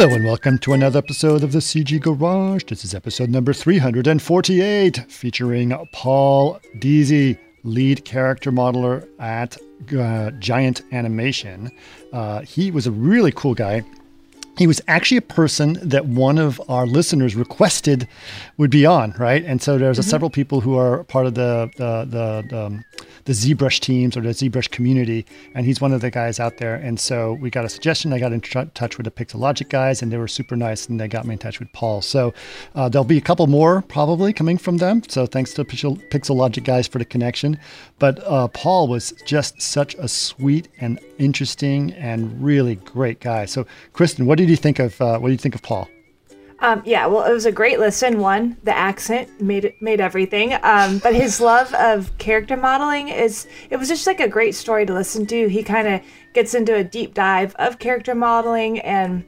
Hello and welcome to another episode of the CG Garage. This is episode number 348, featuring Paul Deasy, lead character modeler at uh, Giant Animation. Uh, he was a really cool guy. He was actually a person that one of our listeners requested would be on, right? And so there's mm-hmm. several people who are part of the the the, the um, the ZBrush teams or the ZBrush community, and he's one of the guys out there. And so we got a suggestion. I got in tr- touch with the Pixologic guys, and they were super nice, and they got me in touch with Paul. So uh, there'll be a couple more probably coming from them. So thanks to Pixel- Pixologic guys for the connection. But uh, Paul was just such a sweet and interesting and really great guy. So Kristen, what did you think of uh, what do you think of Paul? Um, yeah, well, it was a great listen. One, the accent made it, made everything. Um, but his love of character modeling is it was just like a great story to listen to. He kind of gets into a deep dive of character modeling and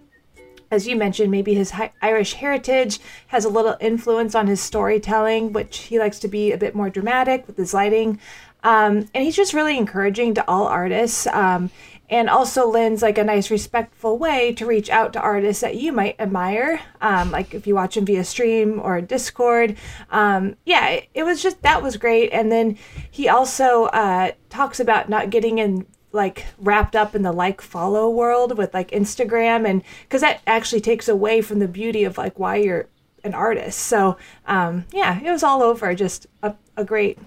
as you mentioned, maybe his Irish heritage has a little influence on his storytelling, which he likes to be a bit more dramatic with his lighting. Um, and he's just really encouraging to all artists. Um, and also lends like a nice respectful way to reach out to artists that you might admire um, like if you watch them via stream or discord. Um, yeah it, it, was just that was great. And then he also uh, talks about not getting in like wrapped up in the like follow world with like instagram and because that actually takes away from the beauty of like why you're an artist. So um, yeah it was all over. Just a, a great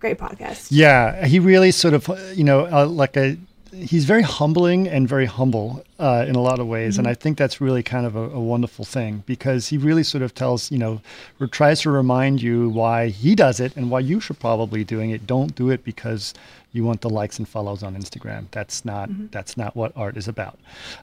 great podcast. Yeah he really sort of you know uh, like a he's very humbling and very humble uh, in a lot of ways, mm-hmm. and I think that's really kind of a, a, wonderful thing because he really sort of tells you know or tries to remind you why he does it and why you should probably doing it. Don't do it because you want the likes and follows on Instagram. That's not mm-hmm. that's not what art is about,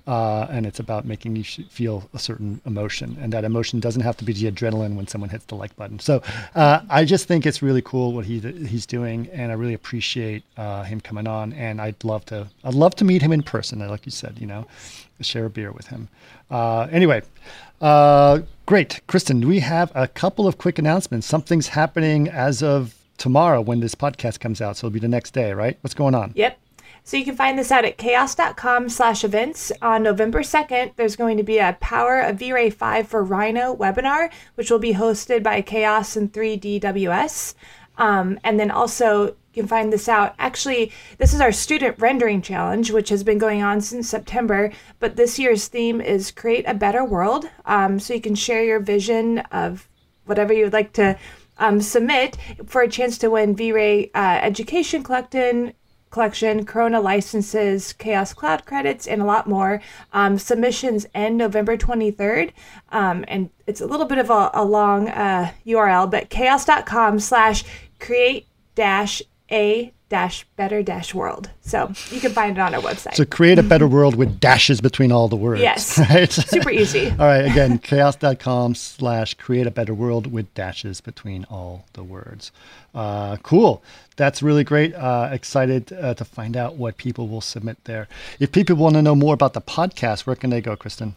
uh, and it's about making you feel a certain emotion, and that emotion doesn't have to be the adrenaline when someone hits the like button. So uh, I just think it's really cool what he he's doing, and I really appreciate uh, him coming on. And I'd love to I'd love to meet him in person, like you said, you know, share a beer with him. Uh, anyway. Uh, great. Kristen, we have a couple of quick announcements. Something's happening as of tomorrow when this podcast comes out. So it'll be the next day, right? What's going on? Yep. So you can find this out at chaos.com slash events. On November 2nd, there's going to be a Power of V-Ray 5 for Rhino webinar, which will be hosted by Chaos and 3DWS. Um, and then also you can find this out. Actually, this is our student rendering challenge, which has been going on since September. But this year's theme is create a better world. Um, so you can share your vision of whatever you would like to um, submit for a chance to win V-Ray uh, Education Collecting collection, Corona licenses, Chaos Cloud credits, and a lot more. Um, submissions end November 23rd, um, and it's a little bit of a, a long uh, URL, but chaos.com slash create dash a dash better dash world. So you can find it on our website. So create a better world with dashes between all the words. Yes. Right? Super easy. all right. Again, chaos.com slash create a better world with dashes between all the words. Uh, cool. That's really great. Uh, excited uh, to find out what people will submit there. If people want to know more about the podcast, where can they go, Kristen?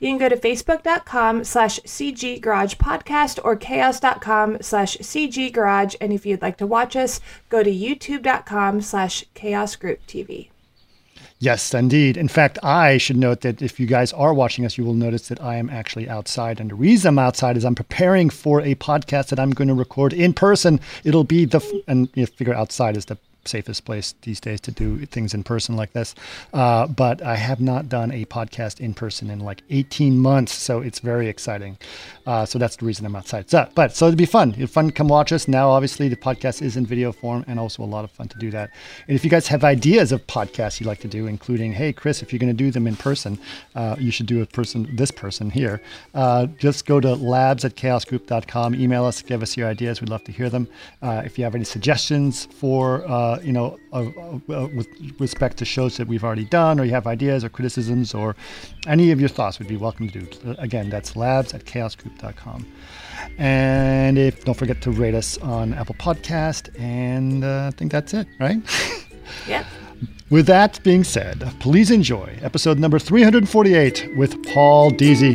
You can go to facebook.com slash CG Garage Podcast or chaos.com slash CG Garage. And if you'd like to watch us, go to youtube.com slash chaos group TV. Yes, indeed. In fact, I should note that if you guys are watching us, you will notice that I am actually outside. And the reason I'm outside is I'm preparing for a podcast that I'm going to record in person. It'll be the, and you figure outside is the safest place these days to do things in person like this. Uh, but I have not done a podcast in person in like 18 months, so it's very exciting. Uh, so that's the reason I'm outside. So, but so it'd be fun. It'd fun to come watch us. Now, obviously, the podcast is in video form, and also a lot of fun to do that. And if you guys have ideas of podcasts you'd like to do, including, hey, Chris, if you're going to do them in person, uh, you should do a person, this person here. Uh, just go to labs at chaosgroup.com. Email us, give us your ideas. We'd love to hear them. Uh, if you have any suggestions for uh, you know, uh, uh, with respect to shows that we've already done, or you have ideas or criticisms, or any of your thoughts, would be welcome to do. Again, that's labs at chaosgroup.com. And if don't forget to rate us on Apple Podcast, and uh, I think that's it, right? Yeah. With that being said, please enjoy episode number 348 with Paul Deasy.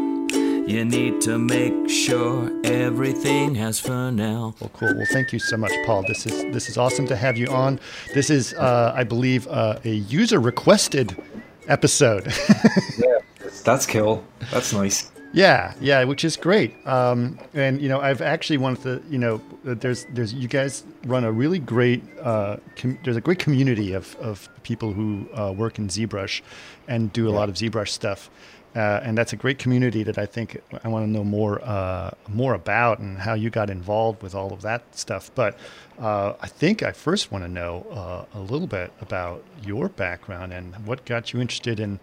you need to make sure everything has Fresnel. Well, cool. Well, thank you so much, Paul. This is this is awesome to have you on. This is, uh, I believe, uh, a user requested episode. yeah, that's cool. That's nice. Yeah, yeah, which is great. Um, and you know, I've actually wanted to, you know, there's there's you guys run a really great uh, com- there's a great community of of people who uh, work in ZBrush and do a yeah. lot of ZBrush stuff. Uh, and that's a great community that I think I want to know more uh, more about and how you got involved with all of that stuff. But uh, I think I first want to know uh, a little bit about your background and what got you interested in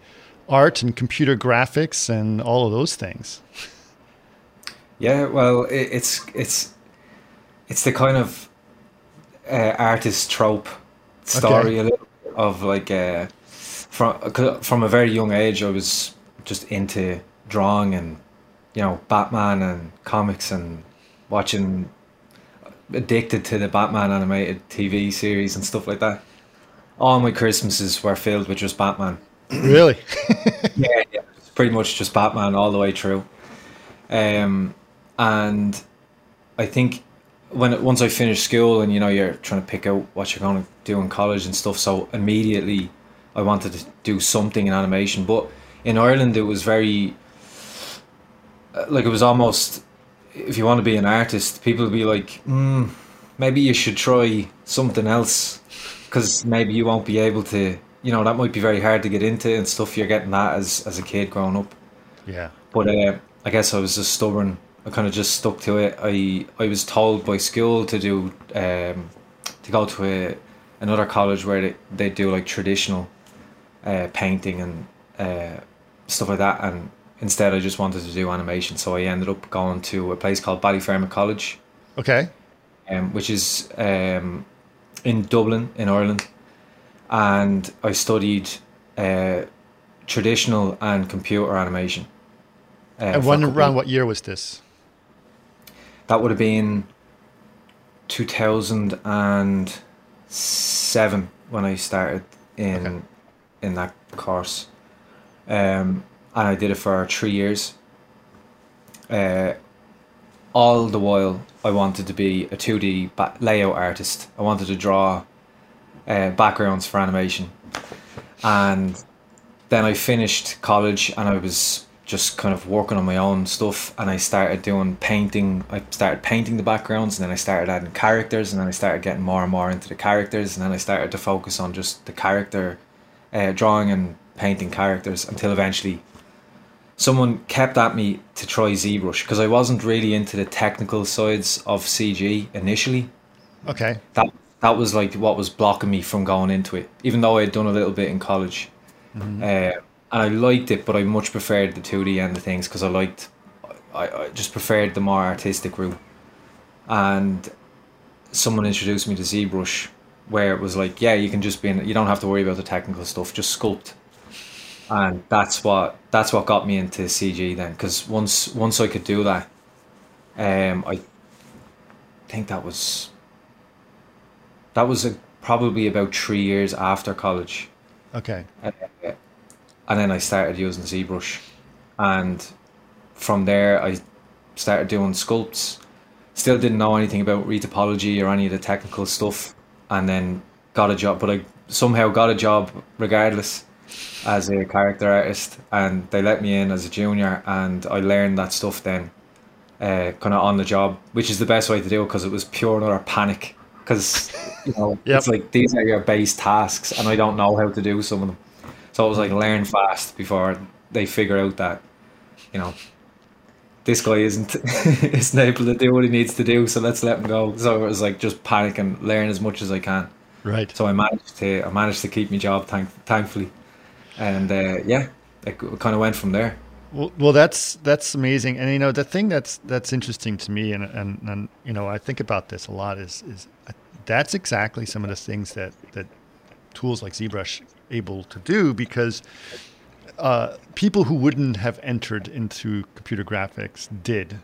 art and computer graphics and all of those things. Yeah, well, it, it's it's it's the kind of uh, artist trope story okay. of like uh, from from a very young age. I was just into drawing and you know Batman and comics and watching addicted to the Batman animated TV series and stuff like that. All my Christmases were filled with just Batman. Really? yeah, yeah, pretty much just Batman all the way through. Um, and I think when once I finished school and you know you're trying to pick out what you're going to do in college and stuff, so immediately I wanted to do something in animation. But in Ireland, it was very uh, like it was almost if you want to be an artist, people would be like, mm, maybe you should try something else because maybe you won't be able to you know that might be very hard to get into and stuff. You're getting that as as a kid growing up. Yeah. But uh, I guess I was just stubborn. I kind of just stuck to it. I I was told by school to do um, to go to a, another college where they, they do like traditional uh, painting and uh, stuff like that. And instead, I just wanted to do animation. So I ended up going to a place called Ballyfermot College. Okay. Um, which is um, in Dublin in Ireland and I studied uh, traditional and computer animation. Uh, and when around what year was this? That would have been 2007 when I started in okay. in that course, um, and I did it for three years. Uh, all the while, I wanted to be a 2D layout artist. I wanted to draw uh, backgrounds for animation. And then I finished college and I was just kind of working on my own stuff and I started doing painting. I started painting the backgrounds and then I started adding characters and then I started getting more and more into the characters and then I started to focus on just the character uh, drawing and painting characters until eventually someone kept at me to try ZBrush because I wasn't really into the technical sides of CG initially. Okay. That that was like what was blocking me from going into it, even though I had done a little bit in college. Mm-hmm. Uh, and I liked it, but I much preferred the 2D end of things because I liked, I, I just preferred the more artistic route. And someone introduced me to ZBrush, where it was like, yeah, you can just be in, you don't have to worry about the technical stuff, just sculpt. And that's what that's what got me into CG then, because once once I could do that, um, I think that was that was a, probably about three years after college. Okay. Uh, and then I started using ZBrush, and from there I started doing sculpts. Still didn't know anything about retopology or any of the technical stuff, and then got a job. But I somehow got a job regardless as a character artist, and they let me in as a junior, and I learned that stuff then, uh, kind of on the job, which is the best way to do it because it was pure and utter panic because you know yep. it's like these are your base tasks, and I don't know how to do some of them. So it was like learn fast before they figure out that you know this guy isn't isn't able to do what he needs to do, so let's let him go. So it was like just panic and learn as much as I can. Right. So I managed to I managed to keep my job, thank, thankfully, and uh, yeah, it kind of went from there. Well, well, that's that's amazing, and you know the thing that's that's interesting to me, and and, and you know I think about this a lot is is that's exactly some of the things that that tools like ZBrush able to do because uh, people who wouldn't have entered into computer graphics did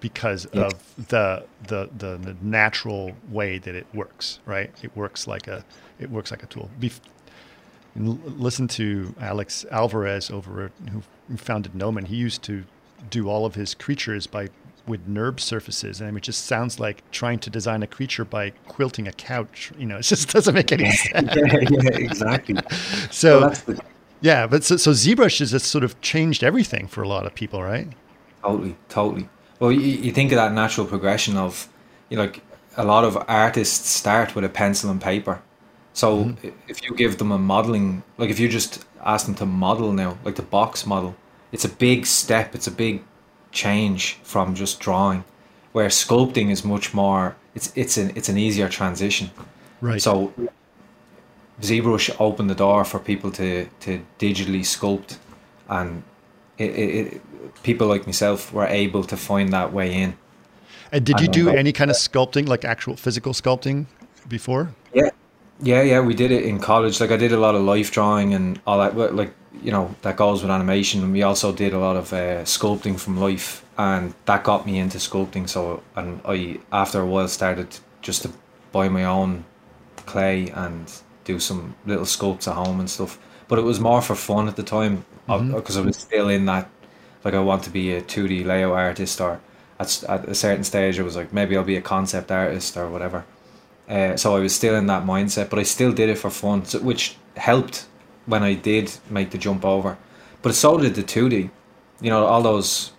because Yeah. of the, the the the natural way that it works. Right? It works like a it works like a tool. Bef- l- listen to Alex Alvarez over at- who founded Gnomon. He used to do all of his creatures by with NURB surfaces, and it just sounds like trying to design a creature by quilting a couch. You know, it just doesn't make any sense. yeah, yeah, exactly. So Well, the, yeah, but so, so ZBrush has just sort of changed everything for a lot of people, right? Totally, totally. Well, you, you think of that natural progression of, you know, like a lot of artists start with a pencil and paper. So mm-hmm. i- if you give them a modeling, like if you just ask them to model now, like the box model, it's a big step. It's a big change from just drawing, where sculpting is much more. It's it's an it's an easier transition. Right. So ZBrush opened the door for people to, to digitally sculpt, and it, it, it, people like myself were able to find that way in. and did you do any kind of sculpting, like actual physical sculpting, before? Yeah, yeah, yeah. We did it in college. Like I did a lot of life drawing and all that. Like you know that goes with animation. And we also did a lot of uh, sculpting from life, and that got me into sculpting. So and I after a while started just to buy my own clay and do some little sculpts at home and stuff. But it was more for fun at the time because I was still in that. Like I want to be a two D layout artist, or at, at a certain stage, I was like maybe I'll be a concept artist or whatever. Uh, so I was still in that mindset, but I still did it for fun, so, which helped when I did make the jump over. But so did the 2D. You know, all those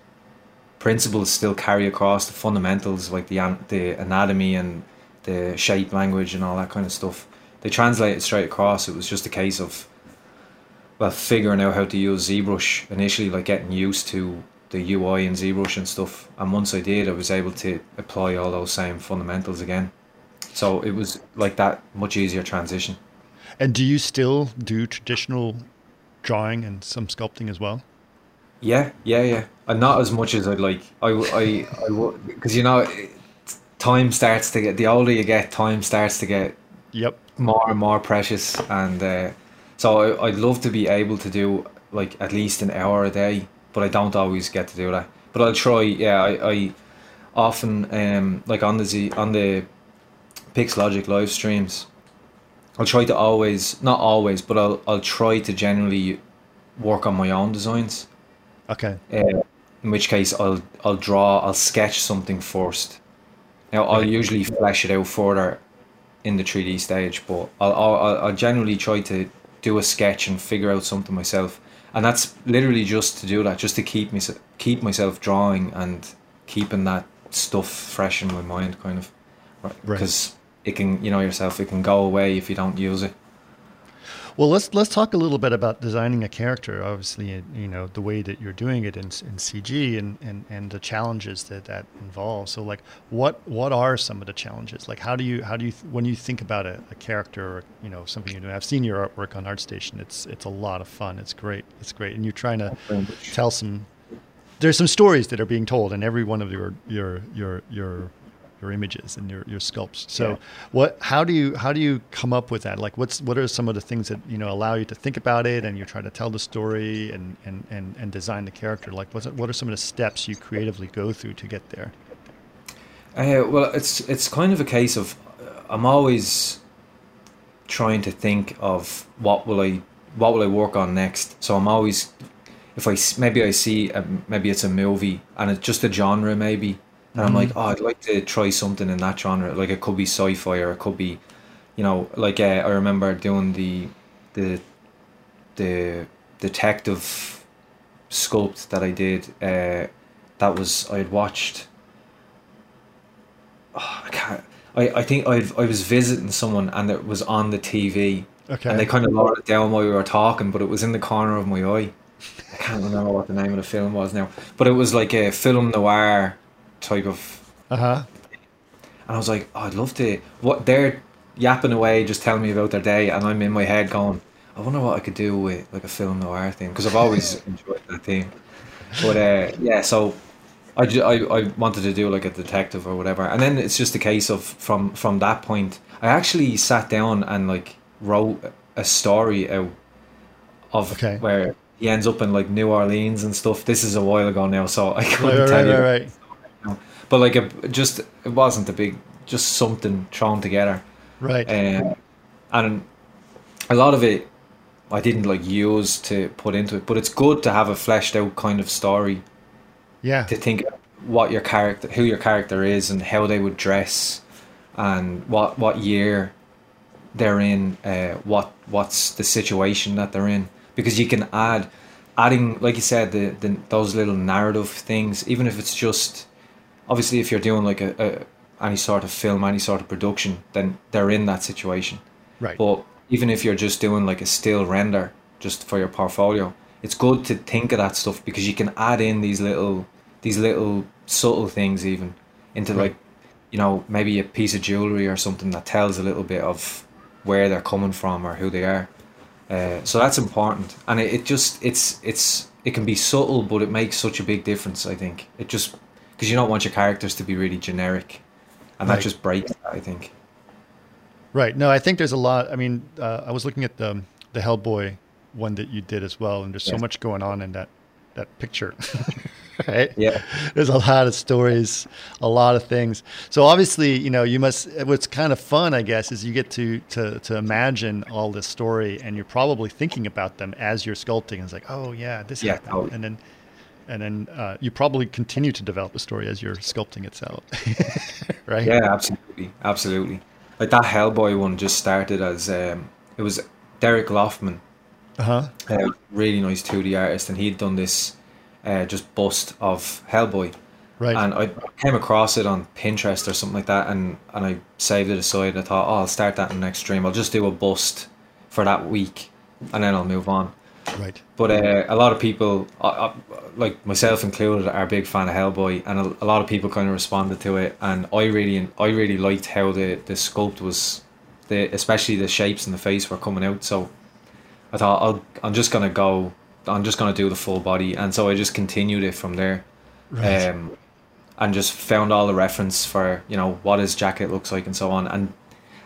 principles still carry across the fundamentals, like the the anatomy and the shape language and all that kind of stuff. They translated straight across. It was just a case of, well, figuring out how to use ZBrush initially, like getting used to the UI in ZBrush and stuff. And once I did, I was able to apply all those same fundamentals again. So it was like that much easier transition. And do you still do traditional drawing and some sculpting as well? Yeah, yeah, yeah. And not as much as I'd like. I, I, I would because you know, time starts to get. The older you get, time starts to get Yep. more and more precious. And uh, so I, I'd love to be able to do like at least an hour a day, but I don't always get to do that. But I'll try. Yeah, I, I often um like on the Z on the Pixologic live streams. I'll try to always, not always, but I'll I'll try to generally work on my own designs. Okay. Uh, in which case, I'll I'll draw, I'll sketch something first. Now, I'll usually flesh it out further in the three D stage, but I'll, I'll I'll generally try to do a sketch and figure out something myself, and that's literally just to do that, just to keep me keep myself drawing and keeping that stuff fresh in my mind, kind of, right? Right. Because it can, you know yourself, it can go away if you don't use it. Well, let's let's talk a little bit about designing a character. Obviously, you know the way that you're doing it in, in CG and, and, and the challenges that that involves. So, like, what what are some of the challenges? Like, how do you how do you when you think about a, a character or you know something you're doing? I've seen your artwork on ArtStation. It's it's a lot of fun. It's great. It's great, and you're trying to tell some. There's some stories that are being told in every one of your your your your your images and your, your sculpts. So Yeah. what how do you how do you come up with that? Like what's what are some of the things that you know allow you to think about it and you try to tell the story and and, and, and design the character? Like what's what are some of the steps you creatively go through to get there? Uh, well, it's it's kind of a case of uh, I'm always trying to think of what will I what will I work on next. So I'm always if I maybe I see a, maybe it's a movie and it's just a genre maybe, and I'm like, oh, I'd like to try something in that genre. Like it could be sci-fi or it could be, you know, like uh, I remember doing the the the detective sculpt that I did. Uh, that was I had watched. Oh, I can't. I, I think I I was visiting someone and it was on the TV. Okay. And they kind of lowered it down while we were talking, but it was in the corner of my eye. I can't remember what the name of the film was now, but it was like a film noir type of. Uh huh. And I was like, oh, I'd love to. What they're yapping away, just telling me about their day, and I'm in my head going, I wonder what I could do with like a film noir thing because I've always enjoyed that theme. But uh, yeah, so I, ju- I I wanted to do like a detective or whatever, and then it's just a case of from from that point, I actually sat down and like wrote a story out of Okay. where he ends up in like New Orleans and stuff. This is a while ago now, so I couldn't Right, tell right, you. right, right. But like, it just it wasn't a big, just something thrown together. Right. Um, and a lot of it I didn't like use to put into it, but it's good to have a fleshed out kind of story yeah. to think what your character, who your character is, and how they would dress, and what what year they're in, uh, what what's the situation that they're in, because you can add, adding like you said the, the those little narrative things, even if it's just, obviously if you're doing like a, a any sort of film, any sort of production, then they're in that situation. Right. But even if you're just doing like a still render just for your portfolio, it's good to think of that stuff because you can add in these little these little subtle things even into Right. like you know maybe a piece of jewelry or something that tells a little bit of where they're coming from or who they are. Uh, so that's important, and it, it just it's it's it can be subtle, but it makes such a big difference. I think it just because you don't want your characters to be really generic, and Right. that just breaks. That, I think. Right. No, I think there's a lot. I mean, uh, I was looking at the the Hellboy one that you did as well, and there's so much going on in that that picture. right. Yeah. There's a lot of stories, a lot of things. So obviously, you know, you must. What's kind of fun, I guess, is you get to to to imagine all this story, and you're probably thinking about them as you're sculpting. It's like, oh yeah, this Yeah, happened, totally. and then. And then uh, you probably continue to develop the story as you're sculpting itself, right? Yeah, absolutely, absolutely. Like that Hellboy one just started as um, it was Derek Laufman, Uh huh. a really nice 2D artist, and he'd done this uh, just bust of Hellboy, Right. and I came across it on Pinterest or something like that, and and I saved it aside. And I thought, oh, I'll start that in the next stream. I'll just do a bust for that week, and then I'll move on. Right. But uh, a lot of people, uh, uh, like myself included, are a big fan of Hellboy, and a, a lot of people kind of responded to it. And I really, I really liked how the the sculpt was, the especially the shapes and the face were coming out. So I thought I'll, I'm just gonna go, I'm just gonna do the full body, and so I just continued it from there. Right. Um, and just found all the reference for you know what his jacket looks like and so on, and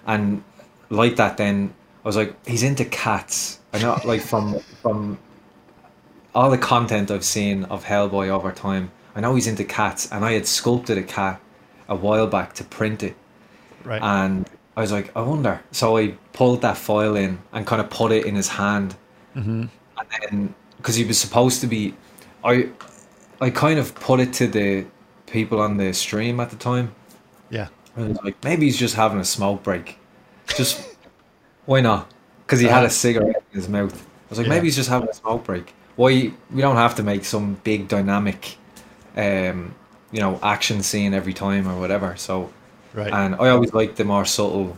and like that then I was like he's into cats. I know like from from all the content I've seen of Hellboy over time. I know he's into cats, and I had sculpted a cat a while back to print it, right. and I was like, I wonder. So I pulled that foil in and kind of put it in his hand, mm-hmm. and then because he was supposed to be, I I kind of put it to the people on the stream at the time. Yeah. I was like, maybe he's just having a smoke break. Just why not? Because he had a cigarette in his mouth. I was like, Yeah. maybe he's just having a smoke break. Why we don't have to make some big dynamic, um, you know, action scene every time or whatever. So, Right. and I always like the more subtle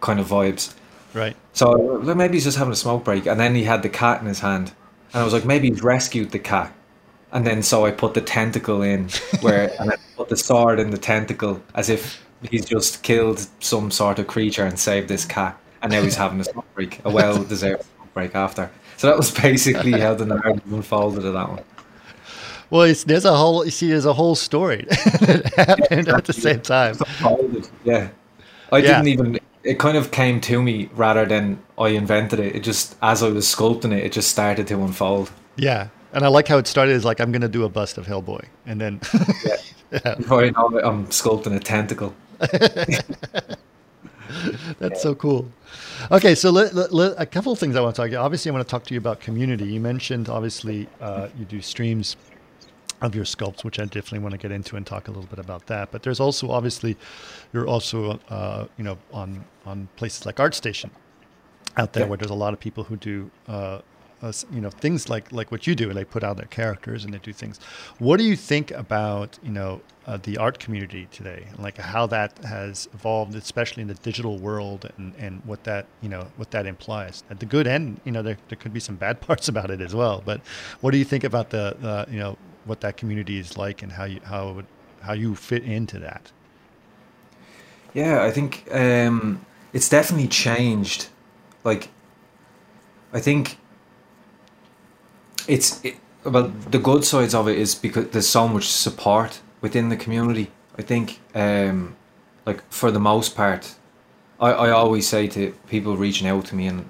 kind of vibes. right. So maybe he's just having a smoke break, and then he had the cat in his hand, and I was like, maybe he's rescued the cat, and then so I put the tentacle in where and I put the sword in the tentacle as if he's just killed some sort of creature and saved this cat, and now he's having a smoke break, a well-deserved smoke break after. So that was basically how the narrative unfolded of that one. Well, it's, there's a whole. You see, there's a whole story that happened at the same time. Yeah, I Yeah. didn't even. It kind of came to me rather than I invented it. It just as I was sculpting it, it just started to unfold. Yeah, and I like how it started as like I'm going to do a bust of Hellboy, and then Before you know it, I'm sculpting a tentacle. that's so cool. Okay, so let, let- let- a couple of things I want to talk to you. Obviously, I want to talk to you about community. You mentioned obviously uh, you do streams of your sculpts, which I definitely want to get into and talk a little bit about that. But there's also obviously you're also uh, you know on on places like ArtStation out there Yeah. where there's a lot of people who do uh, uh, you know things like like what you do. They put out their characters and they do things. What do you think about you know uh, the art community today, and like how that has evolved, especially in the digital world, and, and what that you know what that implies? At the good end, you know there, there could be some bad parts about it as well. But what do you think about the uh, you know what that community is like and how you how would how you fit into that? Yeah, I think um, it's definitely changed. Like, I think it's it, well the good sides of it is because there's so much support within the community. I think, um, like for the most part, I, I always say to people reaching out to me, and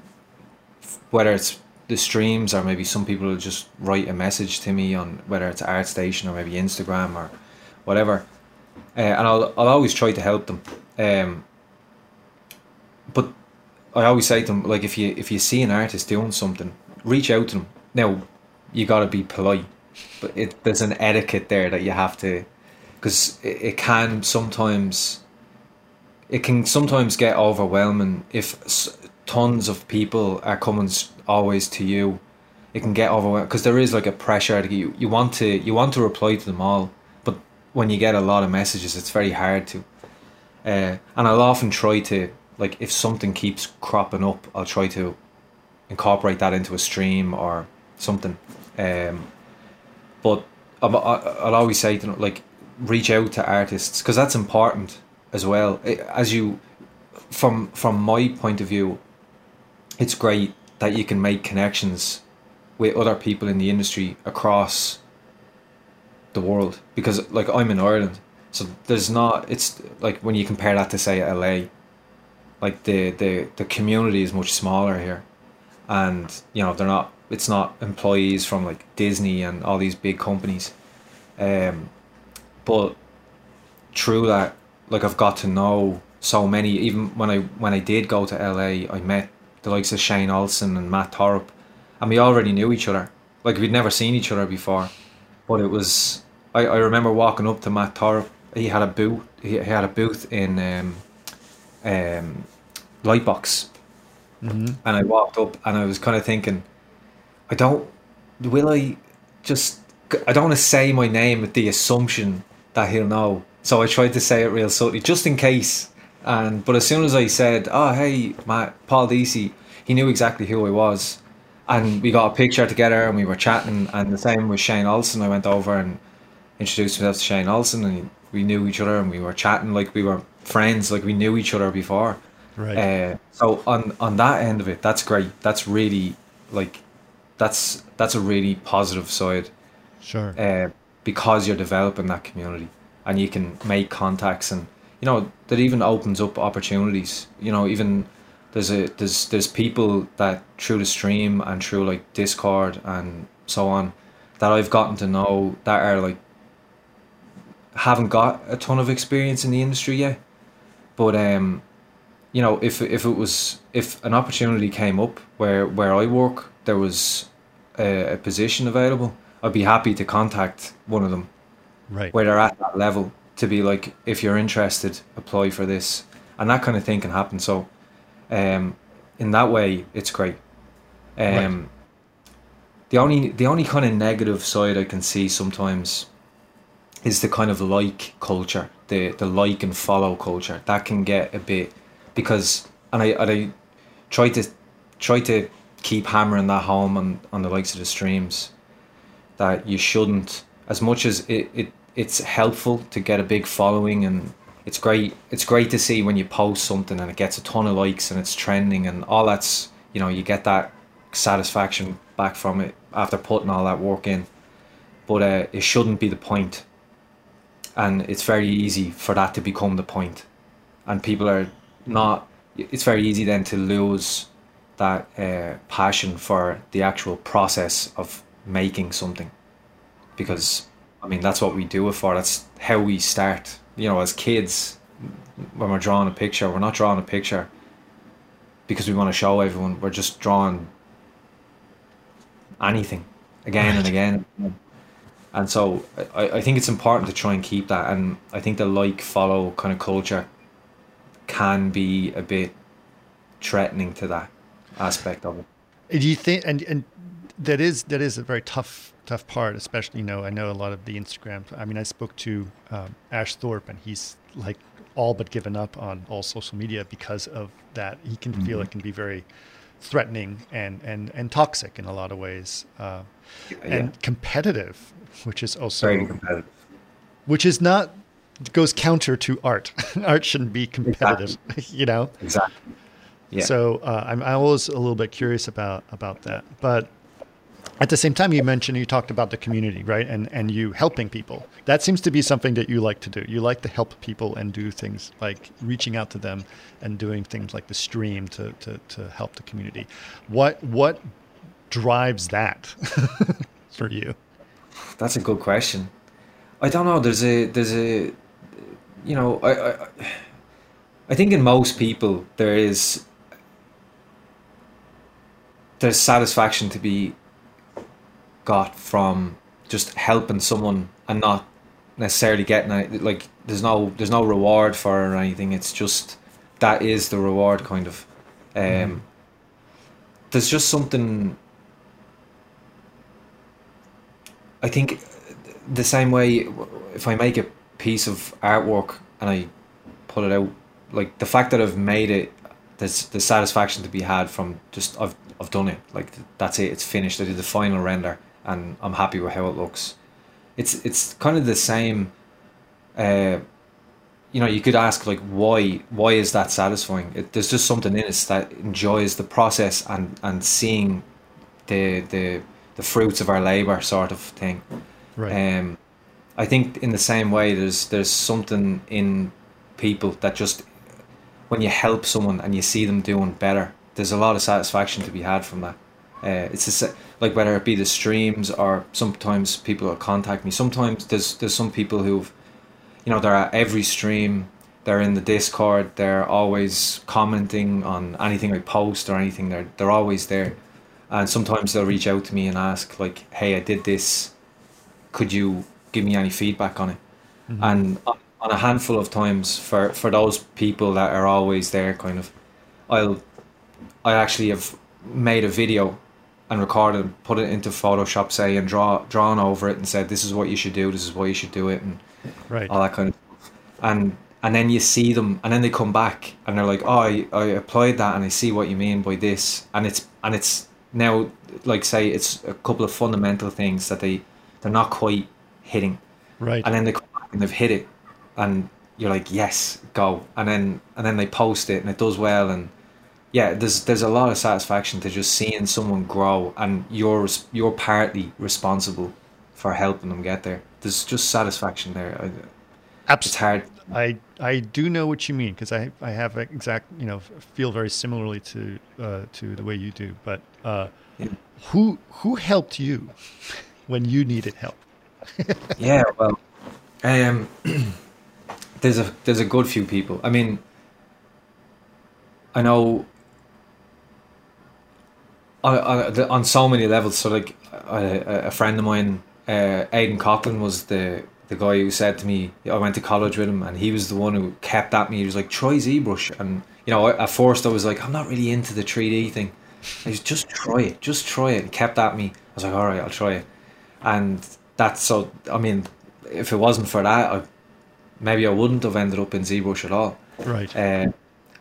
whether it's the streams or maybe some people will just write a message to me on whether it's ArtStation or maybe Instagram or whatever, uh, and I'll I'll always try to help them. Um, but I always say to them like if you if you see an artist doing something, reach out to them. Now you got to be polite, but it there's an etiquette there that you have to because it, it can sometimes it can sometimes get overwhelming. If tons of people are coming always to you it can get overwhelming because there is like a pressure to you you want to you want to reply to them all. But when you get a lot of messages it's very hard to. Uh, and I'll often try to like if something keeps cropping up I'll try to incorporate that into a stream or something um, but I- I'll always say to them, like reach out to artists because that's important as well. As you from from my point of view it's great that you can make connections with other people in the industry across the world because like I'm in Ireland so there's not it's like when you compare that to say LA like the the the community is much smaller here. And you know they're not it's not employees from like Disney and all these big companies. Um but through that like I've got to know so many. Even when I when I did go to LA I met the likes of Shane Olsen and Matt Thorup and we already knew each other. Like we'd never seen each other before but it was I, I remember walking up to Matt Thorup he had a booth he, he had a booth in um um Lightbox. And I walked up and I was kind of thinking I don't will I just I don't want to say my name with the assumption that he'll know. So I tried to say it real subtly just in case. And but as soon as I said oh hey Matt Paul Deasy he knew exactly who I was. And we got a picture together and we were chatting and the same with Shane Olsen. I went over and introduced myself to Shane Olsen and we knew each other and we were chatting like we were friends like we knew each other before. Right. uh, so on on that end of it, that's great. That's really like that's that's a really positive side sure. uh, because you're developing that community and you can make contacts and you know that even opens up opportunities. You know even there's a there's there's people that through the stream and through like Discord and so on that I've gotten to know that are like haven't got a ton of experience in the industry yet, but um you know, if if it was if an opportunity came up where where I work, there was a, a position available, I'd be happy to contact one of them right. where they're at that level to be like, if you're interested, apply for this, and that kind of thing can happen. So, um, in that way, it's great. Um, the only the only kind of negative side I can see sometimes is the kind of like culture, the the like and follow culture. That can get a bit because and I and I try to try to keep hammering that home on on the likes of the streams that you shouldn't. As much as it, it it's helpful to get a big following and it's great it's great to see when you post something and it gets a ton of likes and it's trending and all that's you know you get that satisfaction back from it after putting all that work in. But uh, it shouldn't be the point. And it's very easy for that to become the point. And people are not it's very easy then to lose that uh, passion for the actual process of making something. Because I mean that's what we do it for. That's how we start. You know as kids when we're drawing a picture we're not drawing a picture because we want to show everyone. We're just drawing anything again and again. And so I, I think it's important to try and keep that. And I think the like follow kind of culture can be a bit threatening to that aspect of it. Do you think and and that is that is a very tough tough part, especially you know I know a lot of the Instagram. I mean, I spoke to um, Ash Thorpe, and he's like all but given up on all social media because of that. He can feel it can be very threatening and and and toxic in a lot of ways, uh, and competitive, which is also Very competitive. which is not goes counter to art. art shouldn't be competitive, you know. Exactly. Yeah. So uh, I'm I was a little bit curious about about that, but at the same time you mentioned you talked about the community right? And and you helping people. That seems to be something that you like to do. You like to help people and do things like reaching out to them and doing things like the stream to to, to help the community. What what drives that for you? That's a good question. I don't know. There's a there's a you know i i, I think in most people there is there's satisfaction to be got from just helping someone and not necessarily getting it like there's no there's no reward for it or anything it's just that is the reward kind of um mm. there's just something I think the same way if I make a piece of artwork and I put it out like the fact that I've made it there's the satisfaction to be had from just I've I've done it like that's it it's finished I did the final render and I'm happy with how it looks. It's it's kind of the same. Uh, you know, you could ask like why why is that satisfying? It, there's just something in us that enjoys the process and and seeing the the the fruits of our labor sort of thing. Right. Um, I think in the same way, there's there's something in people that just when you help someone and you see them doing better, there's a lot of satisfaction to be had from that. Uh, it's a, like whether it be the streams or sometimes people will contact me. Sometimes there's there's some people who've, you know, they're at every stream. They're in the Discord. They're always commenting on anything I post or anything. They're they're always there, and sometimes they'll reach out to me and ask like, "Hey, I did this. Could you give me any feedback on it?" Mm-hmm. And on a handful of times for for those people that are always there, kind of, I'll I actually have made a video and recorded and put it into Photoshop, say, and draw drawn over it and said, "This is what you should do. This is why you should do it," and right. all that kind of. Stuff. And and then you see them, and then they come back and they're like, "Oh, I, I applied that, and I see what you mean by this," and it's and it's now like say it's a couple of fundamental things that they they're not quite hitting, right? And then they come back and they've hit it, and you're like, "Yes, go!" And then and then they post it, and it does well, and yeah, there's there's a lot of satisfaction to just seeing someone grow, and you're you're partly responsible for helping them get there. There's just satisfaction there. Absolutely. It's hard. I I do know what you mean because I I have exact you know feel very similarly to uh, to the way you do. But uh, yeah. who who helped you when you needed help? yeah, well, um, there's a there's a good few people. I mean, I know on, on so many levels. So like a, a friend of mine, uh, Aidan Coughlin, was the the guy who said to me, I went to college with him, and he was the one who kept at me. He was like, "Try ZBrush," and you know, at first I was like, "I'm not really into the 3D thing." He was just try it, just try it. And kept at me. I was like, "All right, I'll try it," and that's so. I mean, if it wasn't for that, I, maybe I wouldn't have ended up in ZBrush at all. Right. Uh,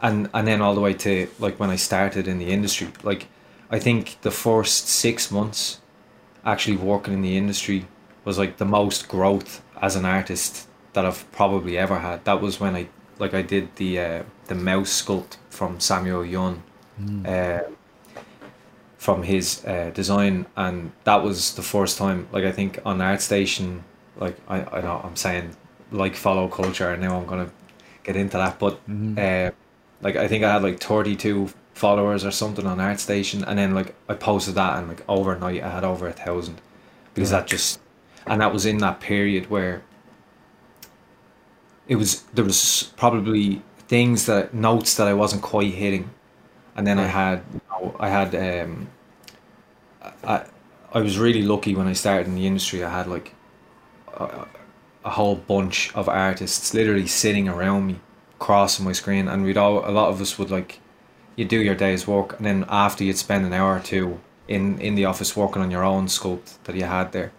and and then all the way to like when I started in the industry, like I think the first six months actually working in the industry was like the most growth as an artist that I've probably ever had. That was when I like I did the uh, the mouse sculpt from Samuel Yun, mm. uh, from his uh, design, and that was the first time. Like I think on ArtStation, like I I know I'm saying like follow culture, and now I'm gonna get into that, but mm-hmm. Uh, like I think I had like thirty two followers or something on ArtStation, and then like I posted that, and like overnight I had over a thousand because that just and that was in that period where it was there was probably things that notes that I wasn't quite hitting, and then I had you know, I had um I I was really lucky when I started in the industry. I had like a, a whole bunch of artists literally sitting around me, crossing my screen, and we'd all a lot of us would like you do your day's work, and then after you'd spend an hour or two in in the office working on your own sculpt that you had there,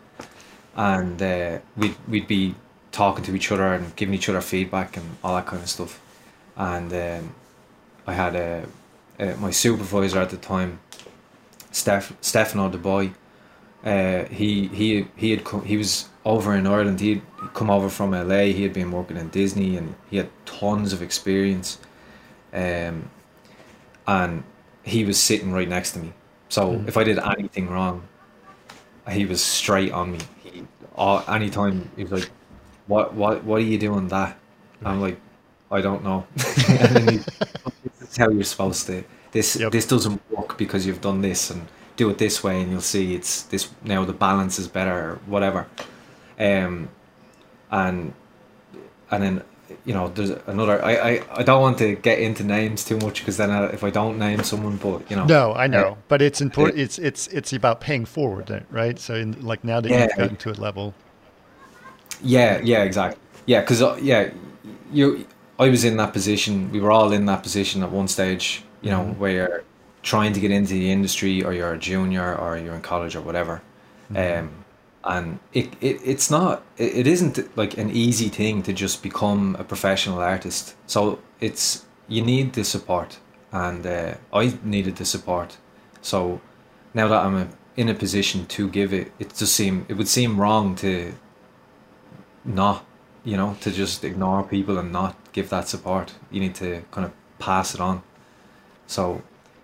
and uh, we'd we'd be talking to each other and giving each other feedback and all that kind of stuff, and um, I had a, a, my supervisor at the time, Steph Stefano the boy. Uh, he he he had come, he was over in Ireland. He'd come over from LA. He had been working in Disney and he had tons of experience. Um, and he was sitting right next to me. So mm. if I did anything wrong, he was straight on me. He, all, anytime he was like, "What, what, what are you doing that?" I'm like, "I don't know." and he, this is how you're supposed to. This Yep. this doesn't work because you've done this, and do it this way, and you'll see it's this now. The balance is better, or whatever. Um, and and then you know there's another. I I, I don't want to get into names too much because then I, if I don't name someone, but you know, No, I know, Uh, but it's important. It's it's it's about paying forward, right? So, in, like now that Yeah. you've gotten to a level, Yeah, yeah, exactly. Yeah, because uh, yeah, you. I was in that position. We were all in that position at one stage. You know, where you're trying to get into the industry, or you're a junior, or you're in college, or whatever. Um, and it, it it's not. It, it isn't like an easy thing to just become a professional artist. So it's you need the support, and uh, I needed the support. So now that I'm a, in a position to give it, it just seem it would seem wrong to not, you know, to just ignore people and not give that support. You need to kind of pass it on. So,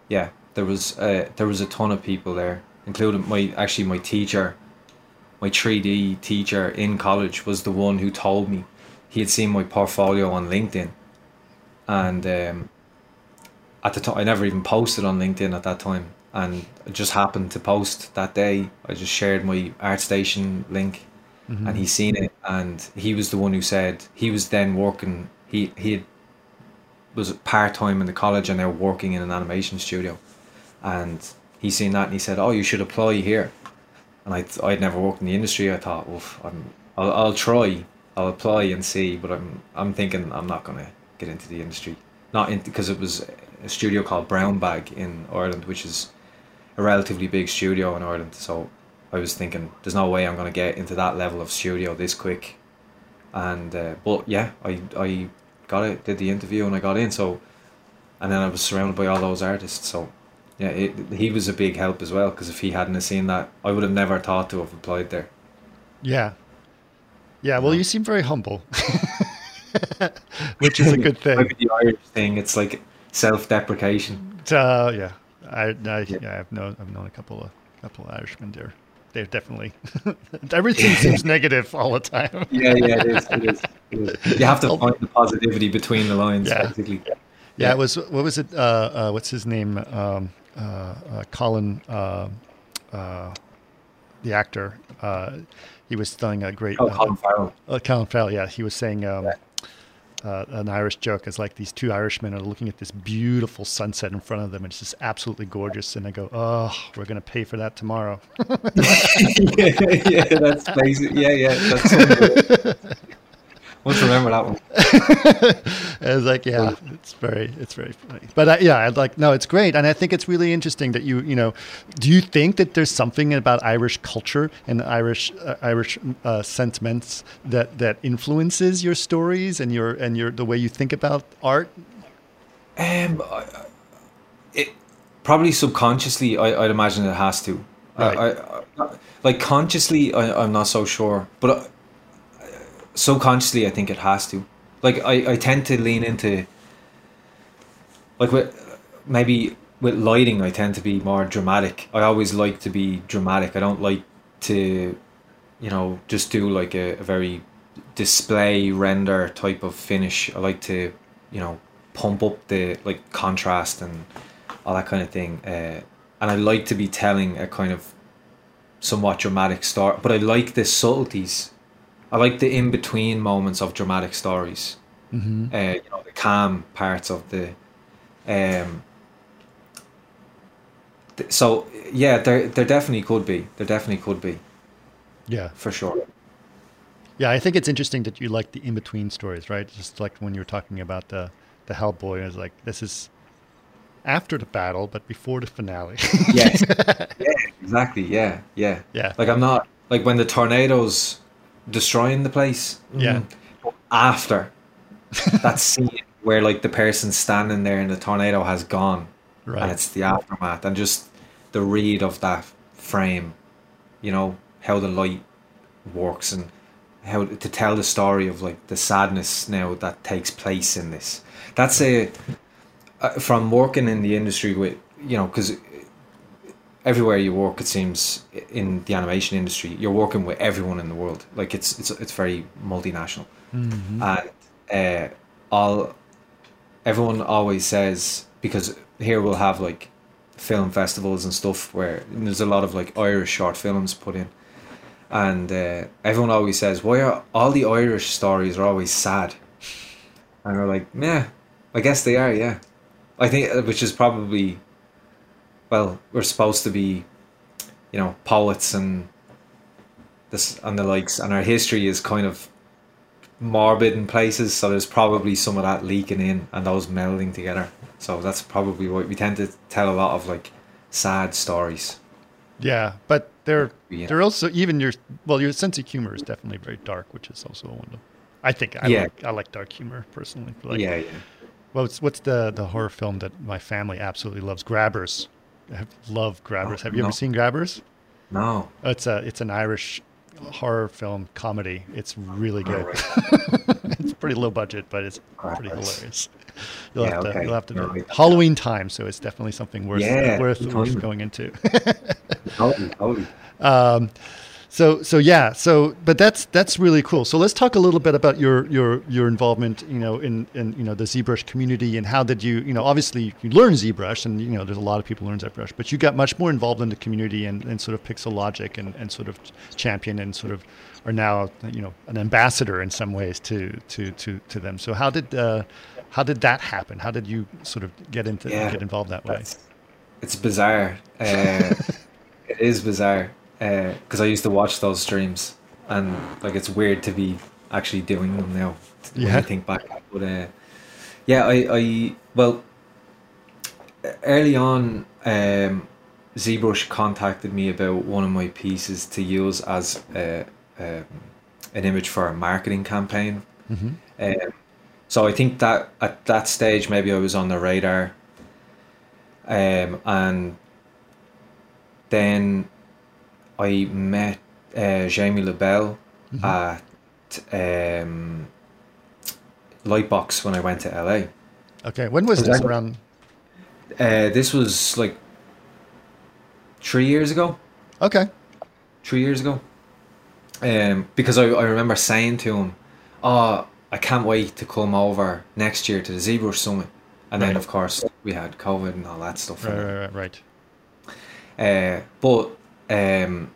yeah, there was uh, there was a ton of people there, including my actually my teacher, my three D teacher in college was the one who told me. He had seen my portfolio on LinkedIn, and um, at the time I never even posted on LinkedIn at that time, and I just happened to post that day. I just shared my ArtStation link. And he seen it. And he was the one who said he was then working he he had, was part-time in the college and now working in an animation studio. And he seen that and he said oh you should apply here and I I'd never worked in the industry I thought well I'm I'll, I'll try I'll apply and see but I'm I'm thinking I'm not gonna get into the industry not because it was a studio called Brown Bag in Ireland which is a relatively big studio in Ireland so I was thinking, there's no way I'm to get into that level of studio this quick. And uh, but yeah, I I got it, did the interview, and I got in. So, and then I was surrounded by all those artists. So, yeah, it, he was a big help as well. Because if he hadn't seen that, I would have never thought to have applied there. yeah, yeah. Well, you seem very humble, which is a good thing. Maybe the Irish thing, it's like self-deprecation. Uh, yeah, I, I Yeah. yeah, I've known I've known a couple of couple of Irishmen there. They're definitely everything seems negative all the time. Yeah, yeah, it is. It is. It is. You have to find the positivity between the lines, Yeah. basically. Yeah, it was what was it? Uh, uh, what's his name? Um, Colin, uh, uh, the actor. Uh, he was telling a great. Oh, uh, Colin Farrell. uh, Colin Farrell. Yeah, he was saying um, Yeah. uh, an Irish joke is like these two Irishmen are looking at this beautiful sunset in front of them, and it's just absolutely gorgeous. And they go, "Oh, we're going to pay for that tomorrow." yeah, yeah, that's basic. Yeah, yeah. That's Let's remember that one. And I was like, yeah, it's very, it's very funny. But uh, yeah, I'd like, no, it's great, and I think it's really interesting that you, you know, do you think that there's something about Irish culture and Irish, uh, Irish uh, sentiments that that influences your stories and your and your the way you think about art? Um, it probably subconsciously, I, I'd imagine it has to. Right. I, I, I, like consciously, I, I'm not so sure, but uh, subconsciously, I think it has to. Like I, I tend to lean into like with maybe with lighting, I tend to be more dramatic. I always like to be dramatic. I don't like to, you know, just do like a, a very display render type of finish. I like to, you know, pump up the like contrast and all that kind of thing. Uh, and I like to be telling a kind of somewhat dramatic story, but I like the subtleties. I like the in between moments of dramatic stories. Mm-hmm. Uh, you know, the calm parts of the. Um, th- so yeah, there there definitely could be. There definitely could be Yeah, for sure. yeah. I think it's interesting that you like the in between stories, right? Just like when you were talking about the the Hellboy, it's like this is after the battle, but before the finale. Yes. yeah. Exactly. Yeah. Yeah. yeah, Like I'm not like when the tornadoes destroying the place. Yeah. mm, After that scene where like the person standing there and the tornado has gone, right. and it's the aftermath, and just the read of that frame, you know how the light works and how to tell the story of like the sadness now that takes place in this. That's a uh, from working in the industry with you know because everywhere you work, it seems in the animation industry, you're working with everyone in the world. Like it's it's it's very multinational, Mm-hmm. and uh, all everyone always says because here we'll have like film festivals and stuff where there's a lot of like Irish short films put in, and uh, everyone always says why are all the Irish stories are always sad, and we're like yeah, I guess they are yeah, I think uh, which is probably well we're supposed to be, you know poets and this and the likes and our history is kind of morbid in places, so there's probably some of that leaking in and those melding together. So that's probably why we tend to tell a lot of like sad stories. Yeah, but they're Yeah. they're also even your well your sense of humor is definitely very dark, which is also a one of I think I Yeah. like I like dark humor personally. Like, yeah, yeah. What's what's the the horror film that my family absolutely loves? Grabbers. I love Grabbers. Oh, have you no. ever seen Grabbers? No. It's a it's an Irish horror film comedy. It's really good. it's pretty low budget, but it's pretty hilarious. You'll Yeah, have to you'll have to do write it. Halloween time, so it's definitely something worth Yeah, worth, worth going into. Totally, totally. Um, so so yeah so but that's that's really cool. So let's talk a little bit about your your your involvement you know in in you know the ZBrush community and how did you you know obviously you learn ZBrush and you know there's a lot of people who learn ZBrush but you got much more involved in the community and, and sort of Pixologic and, and sort of champion and sort of are now you know an ambassador in some ways to to to to them. So how did uh, how did that happen? How did you sort of get into Yeah, get involved that way? It's bizarre. Uh, it is bizarre because I used to watch those streams, and like it's weird to be actually doing them now. When Yeah. you think back, but uh, yeah, I, I well, early on, um, ZBrush contacted me about one of my pieces to use as a, um, an image for a marketing campaign. Mhm. Um, so I think that at that stage maybe I was on the radar. Um, and then I met uh, Jamie LaBelle at um, Lightbox when I went to LA. okay when was Was this that- around Uh, this was like three years ago. okay three years ago. Um, because I, I remember saying to him, "Oh, I can't wait to come over next year to the ZBrush Summit," and then of course we had COVID and all that stuff. right right right, right. Uh, but um,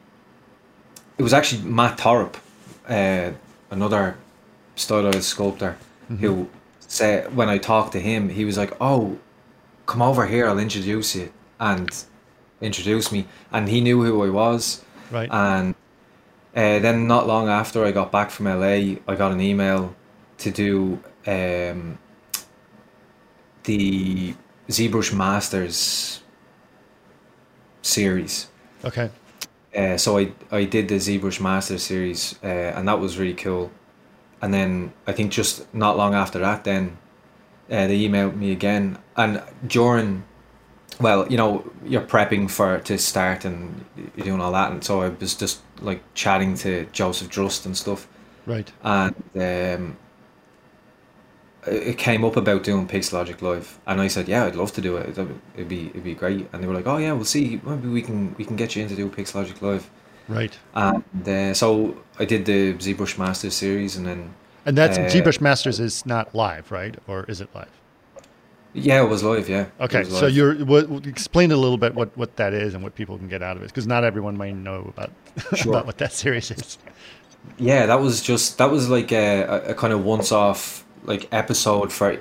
it was actually Matt Torp, uh, another stylized sculptor, who said when I talked to him, he was like, "Oh, come over here, I'll introduce you," and introduced me, and he knew who I was. right And uh, then not long after I got back from LA, I got an email to do um, the ZBrush Masters series. okay Uh, so I I did the ZBrush Master series, uh, and that was really cool. And then I think just not long after that, then uh, they emailed me again, and during, well, you know, you're prepping for to start and you're doing all that, and so I was just like chatting to Joseph Drust and stuff, right. And um, it came up about doing Pixologic live, and I said, "Yeah, I'd love to do it. It'd be it'd be great." And they were like, "Oh yeah, we'll see. Maybe we can we can get you in to do Pixologic live." right And uh, so I did the ZBrush Masters series, and then And that's Uh, ZBrush Masters is not live, right? Or is it live? yeah, it was live. Yeah. Okay, was so you're what, explain a little bit what, what that is and what people can get out of it, because not everyone may know about Sure. about what that series is. yeah, that was just that was like a, a kind of once off like episode for